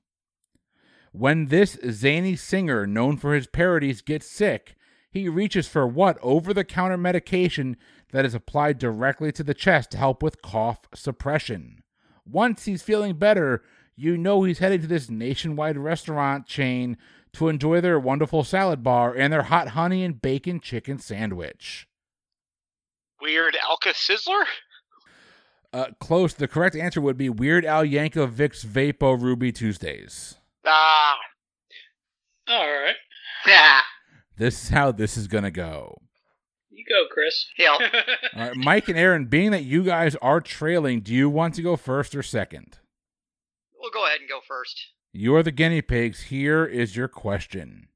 When this zany singer, known for his parodies, gets sick, he reaches for what over the counter medication that is applied directly to the chest to help with cough suppression. Once he's feeling better, you know he's heading to this nationwide restaurant chain to enjoy their wonderful salad bar and their hot honey and bacon chicken sandwich. Weird Alka Sizzler? Uh, close. The correct answer would be Weird Al Yankovic's Vapo Ruby Tuesdays. Ah, All right. Yeah. This is how this is gonna go. You go, Chris. Yeah. All right, Mike and Aaron, being that you guys are trailing, do you want to go first or second? We'll go ahead and go first. You are the guinea pigs. Here is your question.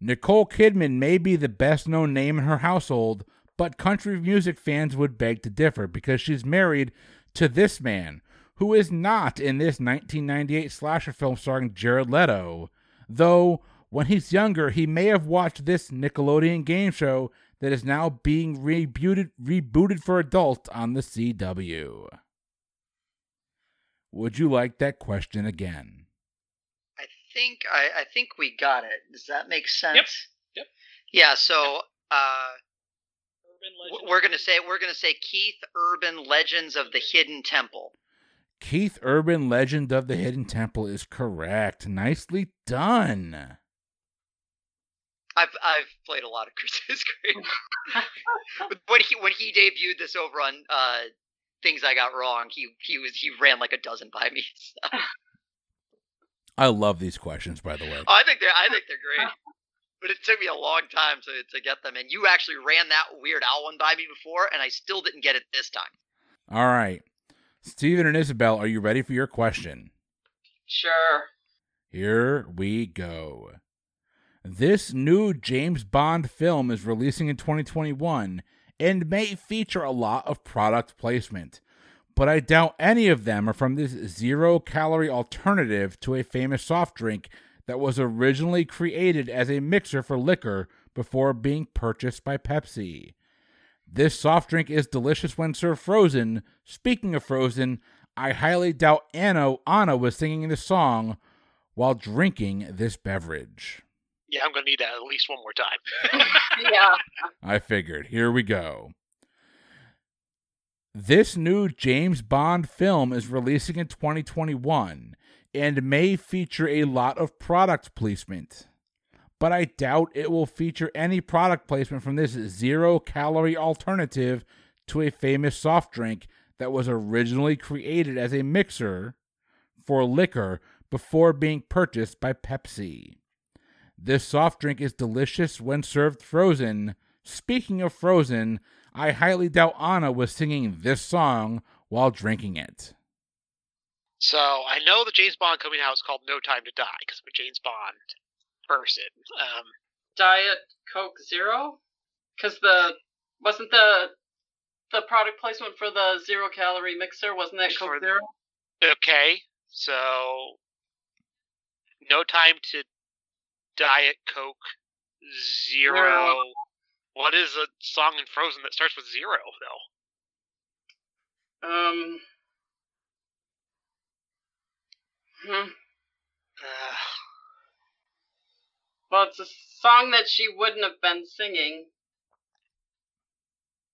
Nicole Kidman may be the best known name in her household, but country music fans would beg to differ because she's married to this man, who is not in this 1998 slasher film starring Jared Leto, though when he's younger, he may have watched this Nickelodeon game show that is now being rebooted, rebooted for adults on the CW. Would you like that question again? I think I, I think we got it. Does that make sense? Yep. Yep. Yeah. So uh, Urban w- legend. We're gonna say we're gonna say Keith Urban Legends of the Hidden Temple. Keith Urban Legend of the Hidden Temple is correct. Nicely done. I've I've played a lot of Christmas Cream. But when he when he debuted this over on uh, things I got wrong, he he was he ran like a dozen by me. So. I love these questions, by the way. Oh, I think they're I think they're great. But it took me a long time to, to get them. And you actually ran that Weird Al one by me before, and I still didn't get it this time. All right. Stephen and Isabel, are you ready for your question? Sure. Here we go. This new James Bond film is releasing in 2021 and may feature a lot of product placement, but I doubt any of them are from this zero calorie alternative to a famous soft drink that was originally created as a mixer for liquor before being purchased by Pepsi. This soft drink is delicious when served frozen. Speaking of frozen, I highly doubt Anna, Anna was singing this song while drinking this beverage. yeah, I'm gonna need that at least one more time. Yeah. I figured. Here we go. This new James Bond film is releasing in 2021 and may feature a lot of product placement. But I doubt it will feature any product placement from this zero calorie alternative to a famous soft drink that was originally created as a mixer for liquor before being purchased by Pepsi. This soft drink is delicious when served frozen. Speaking of frozen, I highly doubt Anna was singing this song while drinking it. So I know the James Bond coming out is called No Time to Die because I'm a James Bond person. Um, Diet Coke Zero, because the wasn't the the product placement for the zero calorie mixer wasn't that Coke Zero? okay, so No Time to Diet Coke Zero. Zero. What is a song in Frozen that starts with zero though? Um. Hmm. Uh, Well, it's a song that she wouldn't have been singing.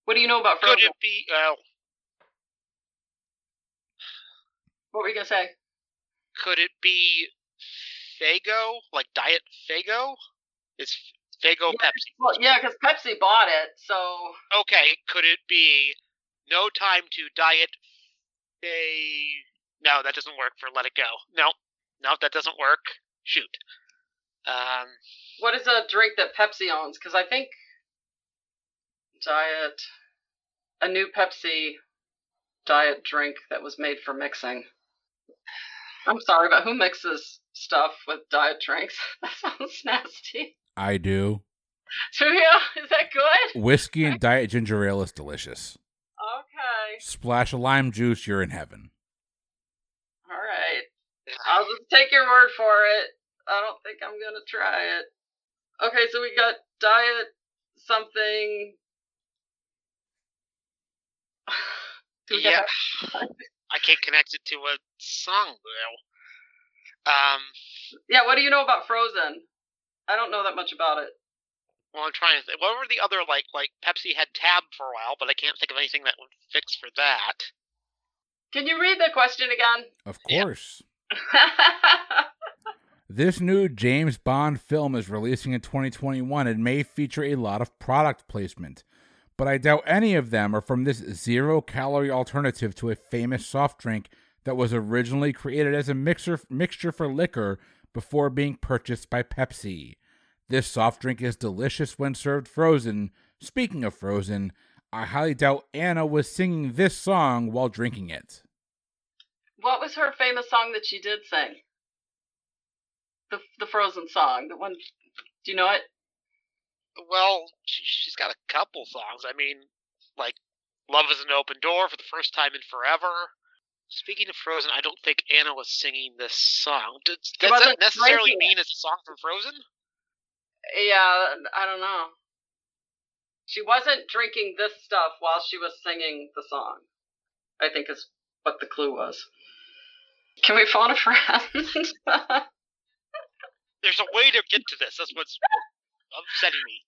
What do you know about could Frozen? it be? Well, What were you gonna say? could it be Faygo? Like Diet Faygo? Is Faygo Yeah. Pepsi? Well, yeah, because Pepsi bought it, so Okay, could it be No Time to Diet a No, that doesn't work for Let It Go. No. No, that doesn't work. Shoot. Um what is a drink that Pepsi owns? Because I think diet, a new Pepsi diet drink that was made for mixing. I'm sorry, but who mixes stuff with diet drinks? that sounds nasty. I do. Do you? Is that good? Whiskey and diet ginger ale is delicious. Okay. Splash of lime juice, you're in heaven. All right. I'll just take your word for it. I don't think I'm gonna try it. Okay, so we got diet something. Yeah. I can't connect it to a song though. Um, Yeah, what do you know about Frozen? I don't know that much about it. well, I'm trying to think. What were the other like like Pepsi had Tab for a while, but I can't think of anything that would fix for that. Can you read the question again? Of course. This new James Bond film is releasing in 2021 and may feature a lot of product placement, but I doubt any of them are from this zero calorie alternative to a famous soft drink that was originally created as a mixer, mixture for liquor before being purchased by Pepsi. This soft drink is delicious when served frozen. Speaking of frozen, I highly doubt Anna was singing this song while drinking it. what was her famous song that she did sing? The the Frozen song. The one. Do you know it? Well, she, she's got a couple songs. I mean, like "Love Is an Open Door" for the first time in forever. Speaking of Frozen, I don't think Anna was singing this song. Does, does that necessarily mean it's a song from Frozen? Yeah, I don't know. She wasn't drinking this stuff while she was singing the song. I think is what the clue was. Can we phone a friend? There's a way to get to this. That's what's upsetting me.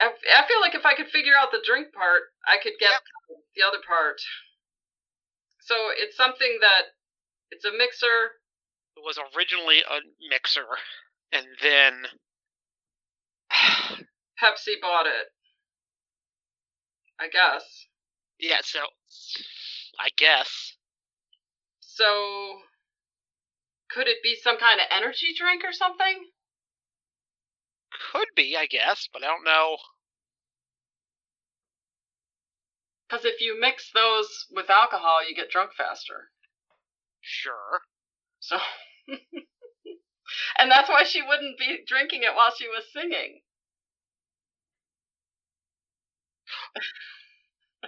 I, I feel like if I could figure out the drink part, I could get the other part. So it's something that it's a mixer. It was originally a mixer, and then Pepsi bought it. I guess. yeah. So I guess So could it be some kind of energy drink or something? could be. I guess, but I don't know. Because if you mix those with alcohol, you get drunk faster. Sure. So, and that's why she wouldn't be drinking it while she was singing.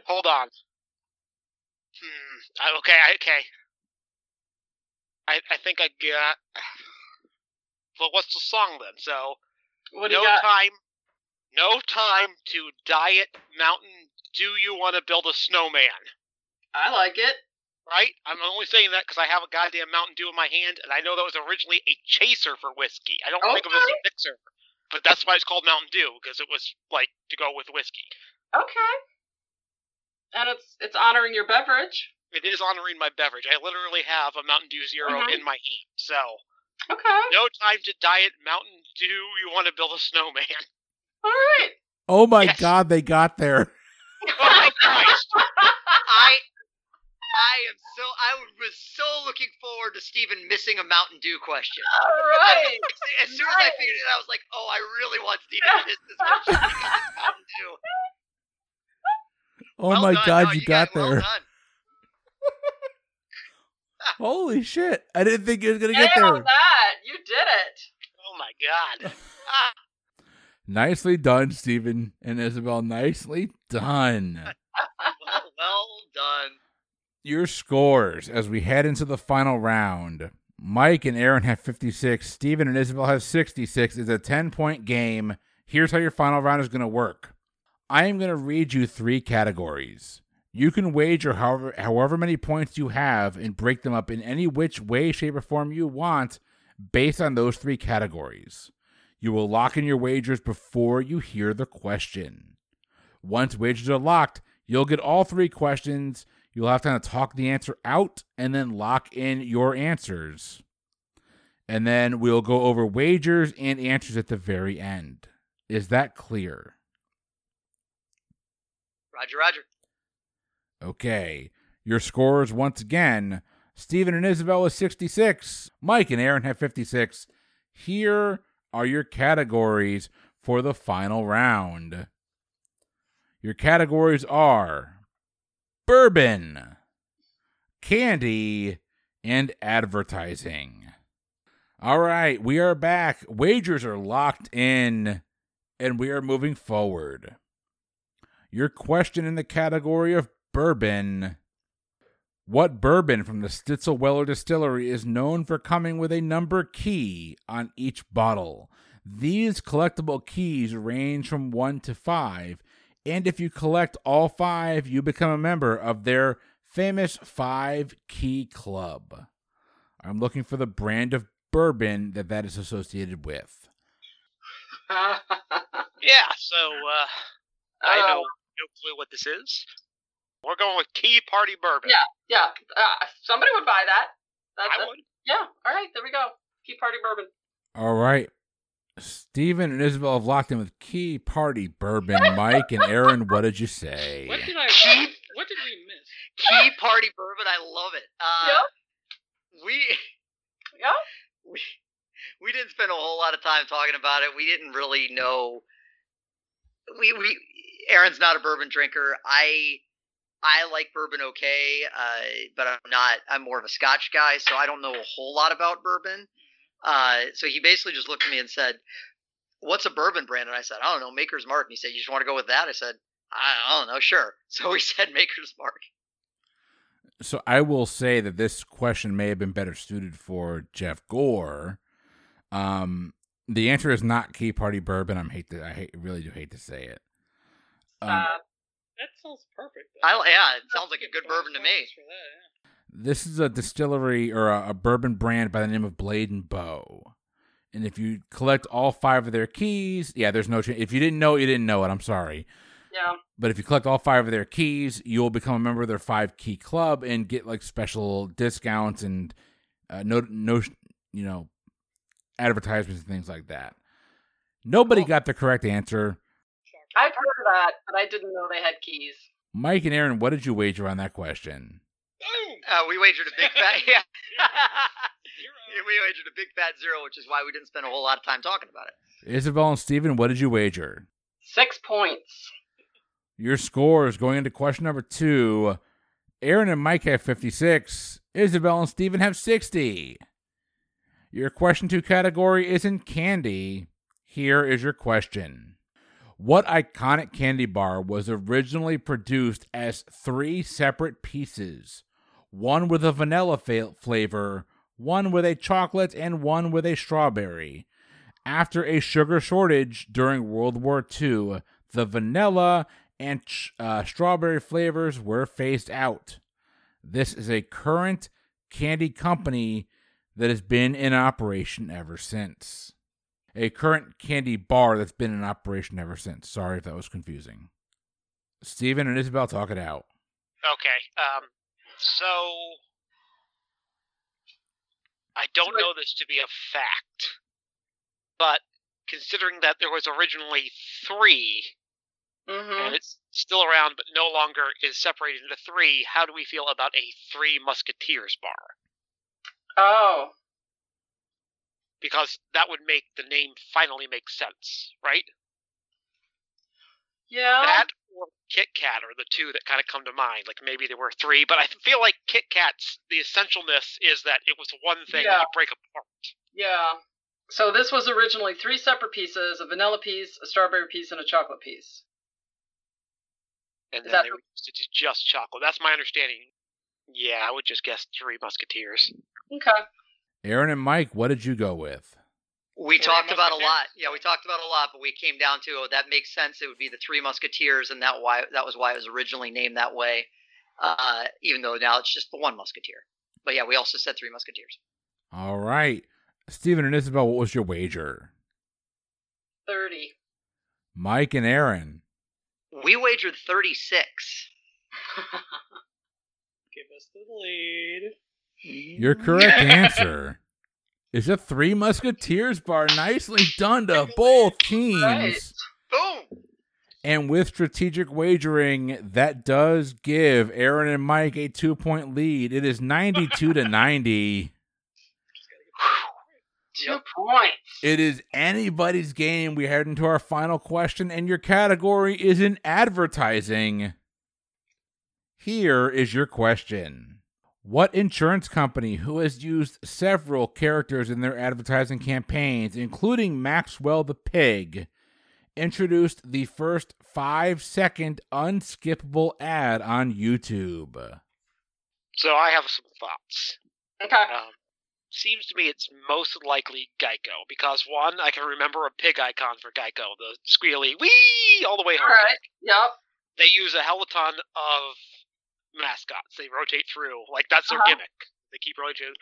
Hold on. Hmm. I, okay. I, okay. I I think I got. Well, what's the song then? So What do no you got? time, no time to diet Mountain. Do you want to build a snowman? I like it. Right? I'm only saying that because I have a goddamn Mountain Dew in my hand, and I know that was originally a chaser for whiskey. I don't think of it as a mixer, but that's why it's called Mountain Dew because it was like to go with whiskey. Okay. And it's it's honoring your beverage. It is honoring my beverage. I literally have a Mountain Dew 0 Mhm. in my hand. So, Okay. no time to diet Mountain Dew. You want to build a snowman. All right. Oh my Yes. god, they got there. Oh, Christ. I I am so I was so looking forward to Steven missing a Mountain Dew question. All right. As soon as I figured it out, I was like, oh, I really want Steven to miss this question because Mountain Dew. Oh Well my done. god, No, you got well there. done. Holy shit. I didn't think you was going to get Nailed there. that. You did it. Oh, my God. Ah, Nicely done, Stephen and Isabel. Nicely done. Well, well done. Your scores as we head into the final round. Mike and Aaron have 56. Stephen and Isabel have 66. It's a 10 point game. Here's how your final round is going to work I am going to read you three categories. You can wager however, however many points you have and break them up in any which way, shape, or form you want based on those three categories. You will lock in your wagers before you hear the question. Once wagers are locked, you'll get all three questions. You'll have time to talk the answer out and then lock in your answers. And then we'll go over wagers and answers at the very end. Is that clear? Roger, Roger. Okay. Your scores once again Stephen and Isabel is 66. Mike and Aaron have 56. Here are your categories for the final round. Your categories are bourbon, candy, and advertising. All right, we are back. Wagers are locked in, and we are moving forward. Your question in the category of bourbon. What bourbon from the Stitzel-Weller Distillery is known for coming with a number key on each bottle? These collectible keys range from 1 to 5, and if you collect all 5, you become a member of their famous 5 Key Club. I'm looking for the brand of bourbon that that is associated with. Yeah, so uh, I know Oh, no clue what this is. We're going with Key Party Bourbon. Yeah. Yeah, uh, somebody would buy that. That- I would. Yeah. All right, there we go. Key Party Bourbon. All right. Stephen and Isabel have locked in with Key Party Bourbon. Mike and Aaron, what did you say? What did I? Keep- What did we miss? Key Party Bourbon. I love it. Uh, Yeah. We. Yeah. We, we didn't spend a whole lot of time talking about it. We didn't really know. We we Aaron's not a bourbon drinker. I I like bourbon okay, uh, but I'm not. I'm more of a Scotch guy, so I don't know a whole lot about bourbon. Uh, so he basically just looked at me and said, "What's a bourbon brand?" And I said, "I don't know, Maker's Mark." And he said, "You just want to go with that?" I said, "I, don't know, sure." So we said Maker's Mark. So I will say that this question may have been better suited for Jeff Gore. Um, the answer is not Key Party Bourbon. I'm hate to, I hate, really do hate to say it. Um, Uh, That sounds perfect. I yeah, it sounds like a good bourbon to me. For that, yeah. this is a distillery or a, a bourbon brand by the name of Blade and Bow. And if you collect all five of their keys, yeah, there's no. Ch- if you didn't know, it, you didn't know it. I'm sorry. yeah. But if you collect all five of their keys, you'll become a member of their five key club and get like special discounts and uh, no no you know advertisements and things like that. Nobody got the correct answer. I've heard of that, but I didn't know they had keys. Mike and Aaron, what did you wager on that question? Boom. Uh, we wagered a big fat yeah. Zero. we wagered a big fat zero, which is why we didn't spend a whole lot of time talking about it. Isabel and Steven, what did you wager? Six points. Your scores going into question number two. Aaron and Mike have 56. Isabel and Steven have 60. Your question two category is in candy. Here is your question. What iconic candy bar was originally produced as three separate pieces? One with a vanilla fa- flavor, one with a chocolate, and one with a strawberry. After a sugar shortage during World War II, the vanilla and ch- uh, strawberry flavors were phased out. This is a current candy company that has been in operation ever since. A current candy bar that's been in operation ever since. Sorry if that was confusing. Steven and Isabel, talk it out. Okay. Um. So I don't know this to be a fact, but considering that there was originally three Mm-hmm. and it's still around but no longer is separated into three, how do we feel about a Three Musketeers bar? Oh. Because that would make the name finally make sense, right? Yeah. That or Kit Kat are the two that kind of come to mind. Like maybe there were three, but I feel like Kit Kat's the essentialness is that it was one thing Yeah. that you break apart. Yeah. So this was originally three separate pieces: a vanilla piece, a strawberry piece, and a chocolate piece. and Is then that they reduced it to just chocolate. That's my understanding. Yeah, I would just guess Three Musketeers. Okay. Aaron and Mike, what did you go with? We Three talked about a lot. Yeah, we talked about a lot, but we came down to oh, that makes sense. It would be the Three Musketeers, and that why that was why it was originally named that way. Uh, even though now it's just the one Musketeer. But yeah, we also said Three Musketeers. All right. Stephen and Isabel, what was your wager? Thirty. Mike and Aaron. We wagered thirty-six. Give us the lead. Your correct answer is a Three Musketeers bar. Nicely done to both teams. Right. Boom. And with strategic wagering, that does give Aaron and Mike a two point lead. It is 92 to 90. Two points. It is anybody's game. We head into our final question, and your category is in advertising. Here is your question What insurance company, who has used several characters in their advertising campaigns, including Maxwell the Pig, introduced the first five second unskippable ad on YouTube? So I have some thoughts. Okay. Um, seems to me it's most likely Geico because one, I can remember a pig icon for Geico, the squealy wee all the way All home. right. Yep. They use a hell of a ton of mascots. They rotate through like that's their Uh-huh. gimmick. They keep rotating.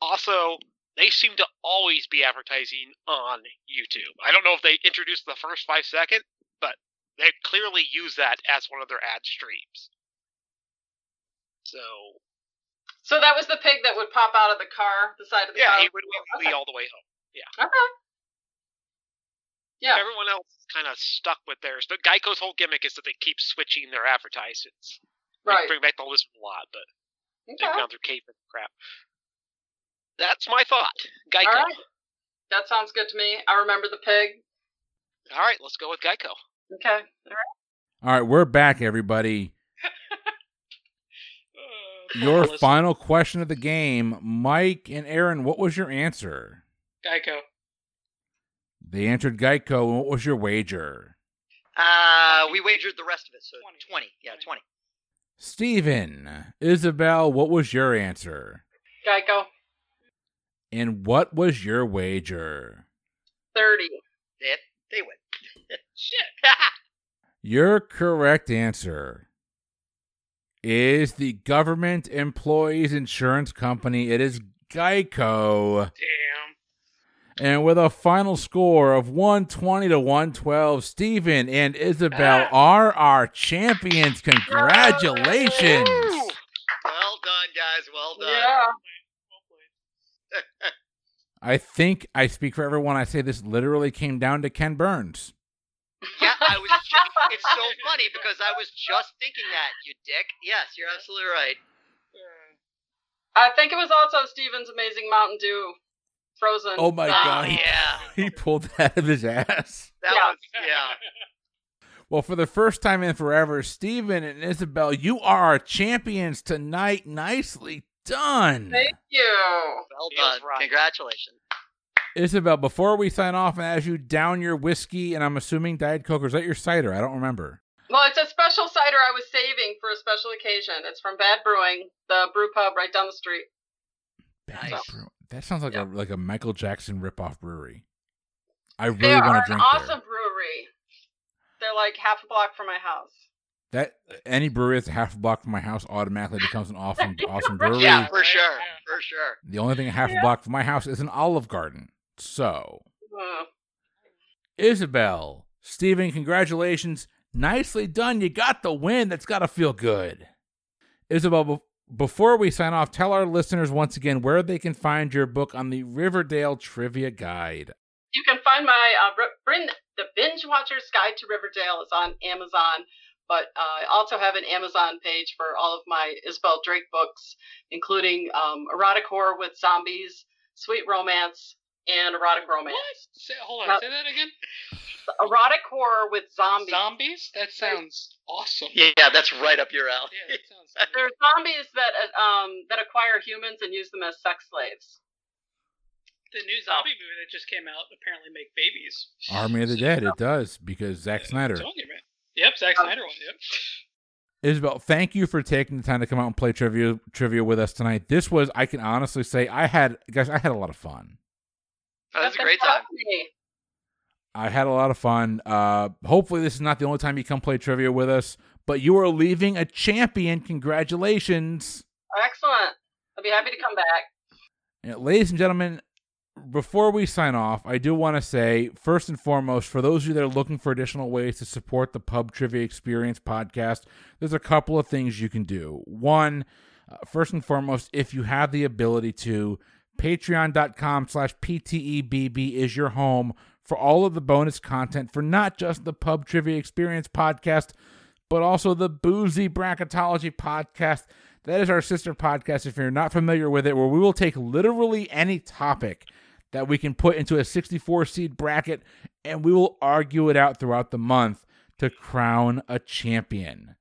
Also, they seem to always be advertising on YouTube. I don't know if they introduced the first five second, but they clearly use that as one of their ad streams. So So that was the pig that would pop out of the car, the side of the yeah, car. he would wee Okay. all the way home. Yeah. Okay. Yeah. Everyone else is kind of stuck with theirs. But Geico's whole gimmick is that they keep switching their advertisements. They Right. bring back the lizard a lot, but they've Okay. gone through cape and crap. That's my thought. Geico. All right. That sounds good to me. I remember the pig. All right, let's go with Geico. Okay. All right. All right, we're back, everybody. Your final question of the game, Mike and Aaron. What was your answer? Geico. They answered Geico. and What was your wager? Uh, we wagered the rest of it, so 20. 20. Yeah, 20. Steven, Isabel, what was your answer? Geico. And what was your wager? 30. They, they win. Shit. Your correct answer is the government employees insurance company. It is Geico. Damn. And with a final score of 120 to 112, Stephen and Isabel ah. are our champions. Congratulations. well done, guys. Well done. Yeah. I think I speak for everyone. I say this literally came down to Ken Burns. Yeah, I was. Ju- it's so funny because I was just thinking that, you dick. Yes, you're absolutely right. I think it was also Steven's amazing Mountain Dew frozen. Oh my Oh, God. yeah. He pulled that out of his ass. That Yeah. was yeah. Well, for the first time in forever, Steven and Isabel, you are our champions tonight. Nicely done. Thank you. Well done. right. Congratulations. Isabel, before we sign off and as you down your whiskey, and I'm assuming Diet Coke, or is that your cider? I don't remember. Well, it's a special cider I was saving for a special occasion. It's from Bad Brewing, the brew pub right down the street. Bad Nice. Brew- That sounds like Yeah. a like a Michael Jackson ripoff brewery. I really want to drink An awesome there. brewery. They're like half a block from my house. That any brewery that's half a block from my house automatically becomes an awesome awesome brewery. Yeah, for sure. For sure. The only thing a half a block from my house is an Olive Garden. So, Uh, Isabel, Steven, congratulations. Nicely done. You got the win. That's got to feel good. Isabel, be- before we sign off, tell our listeners once again where they can find your book on the Riverdale Trivia Guide. you can find my uh, the Binge Watcher's Guide to Riverdale is on Amazon, but uh, I also have an Amazon page for all of my Isabel Drake books, including um, erotic horror with zombies, sweet romance, and erotic romance. What? Say, hold on. Now- Say that again. Erotic horror with zombies. Zombies? That sounds awesome. Yeah, that's right up your alley. Yeah, that sounds. They're zombies that uh, um that acquire humans and use them as sex slaves. the new zombie movie that just came out apparently make babies. Army of the Dead. It does because Zack Snyder. Telling you, man. Yep, Zack Snyder one. Yep. Isabel, thank you for taking the time to come out and play trivia trivia with us tonight. This was, I can honestly say, I had guys, I had a lot of fun. Oh, was a great time. I had a lot of fun. Uh, hopefully, this is not the only time you come play trivia with us. But you are leaving a champion. Congratulations, Excellent. I'll be happy to come back. And ladies and gentlemen. Before we sign off, I do want to say, first and foremost, for those of you that are looking for additional ways to support the Pub Trivia Experience podcast, there's a couple of things you can do. One, uh, first and foremost, if you have the ability to, patreon.com slash ptebb is your home for all of the bonus content for not just the Pub Trivia Experience podcast, but also the Boozy Bracketology podcast. That is our sister podcast, if you're not familiar with it, where we will take literally any topic that we can put into a 64 seed bracket and we will argue it out throughout the month to crown a champion.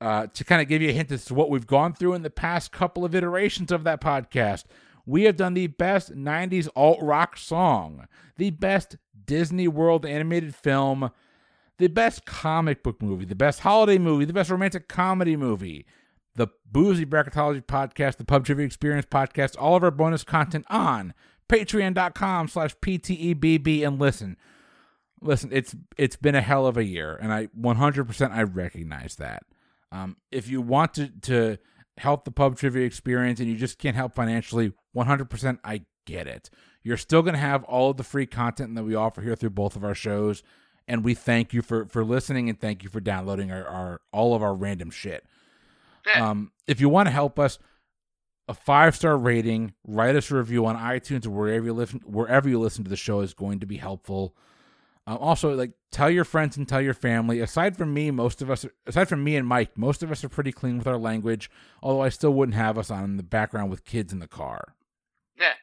Uh, to kind of give you a hint as to what we've gone through in the past couple of iterations of that podcast, we have done the best 90s alt rock song, the best Disney World animated film, the best comic book movie, the best holiday movie, the best romantic comedy movie, the Boozy Bracketology podcast, the Pub Trivia Experience podcast, all of our bonus content on patreon.com slash ptebb and listen. Listen it's it's been a hell of a year and i 100% i recognize that. Um, if you want to to help the pub trivia experience and you just can't help financially, 100% I get it. You're still going to have all of the free content that we offer here through both of our shows and we thank you for for listening and thank you for downloading our, our all of our random shit. Yeah. Um, if you want to help us, a five star rating, write us a review on iTunes or wherever you listen wherever you listen to the show is going to be helpful. Um, also, like tell your friends and tell your family. Aside from me, most of us, aside from me and Mike, most of us are pretty clean with our language. Although I still wouldn't have us on in the background with kids in the car. Yeah.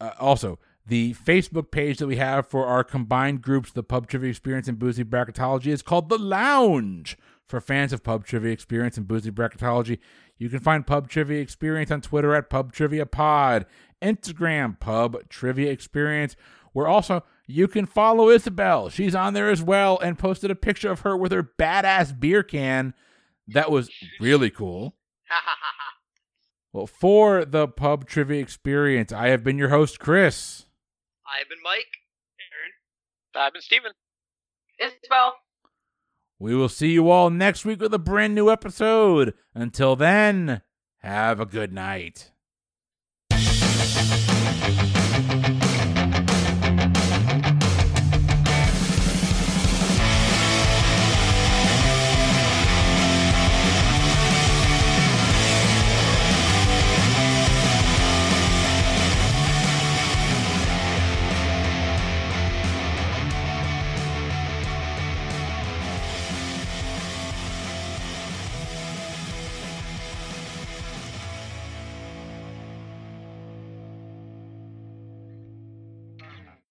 Uh, also, the Facebook page that we have for our combined groups, the Pub Trivia Experience and Boozy Bracketology, is called The Lounge for fans of Pub Trivia Experience and Boozy Bracketology. You can find Pub Trivia Experience on Twitter at Pub Trivia Pod, Instagram Pub Trivia Experience, We're also you can follow Isabel. She's on there as well and posted a picture of her with her badass beer can. That was really cool. Ha ha ha ha. Well, for the Pub Trivia Experience, I have been your host, Chris. I've been Mike. Aaron. I've been Steven. Isabel. We will see you all next week with a brand new episode. Until then, have a good night.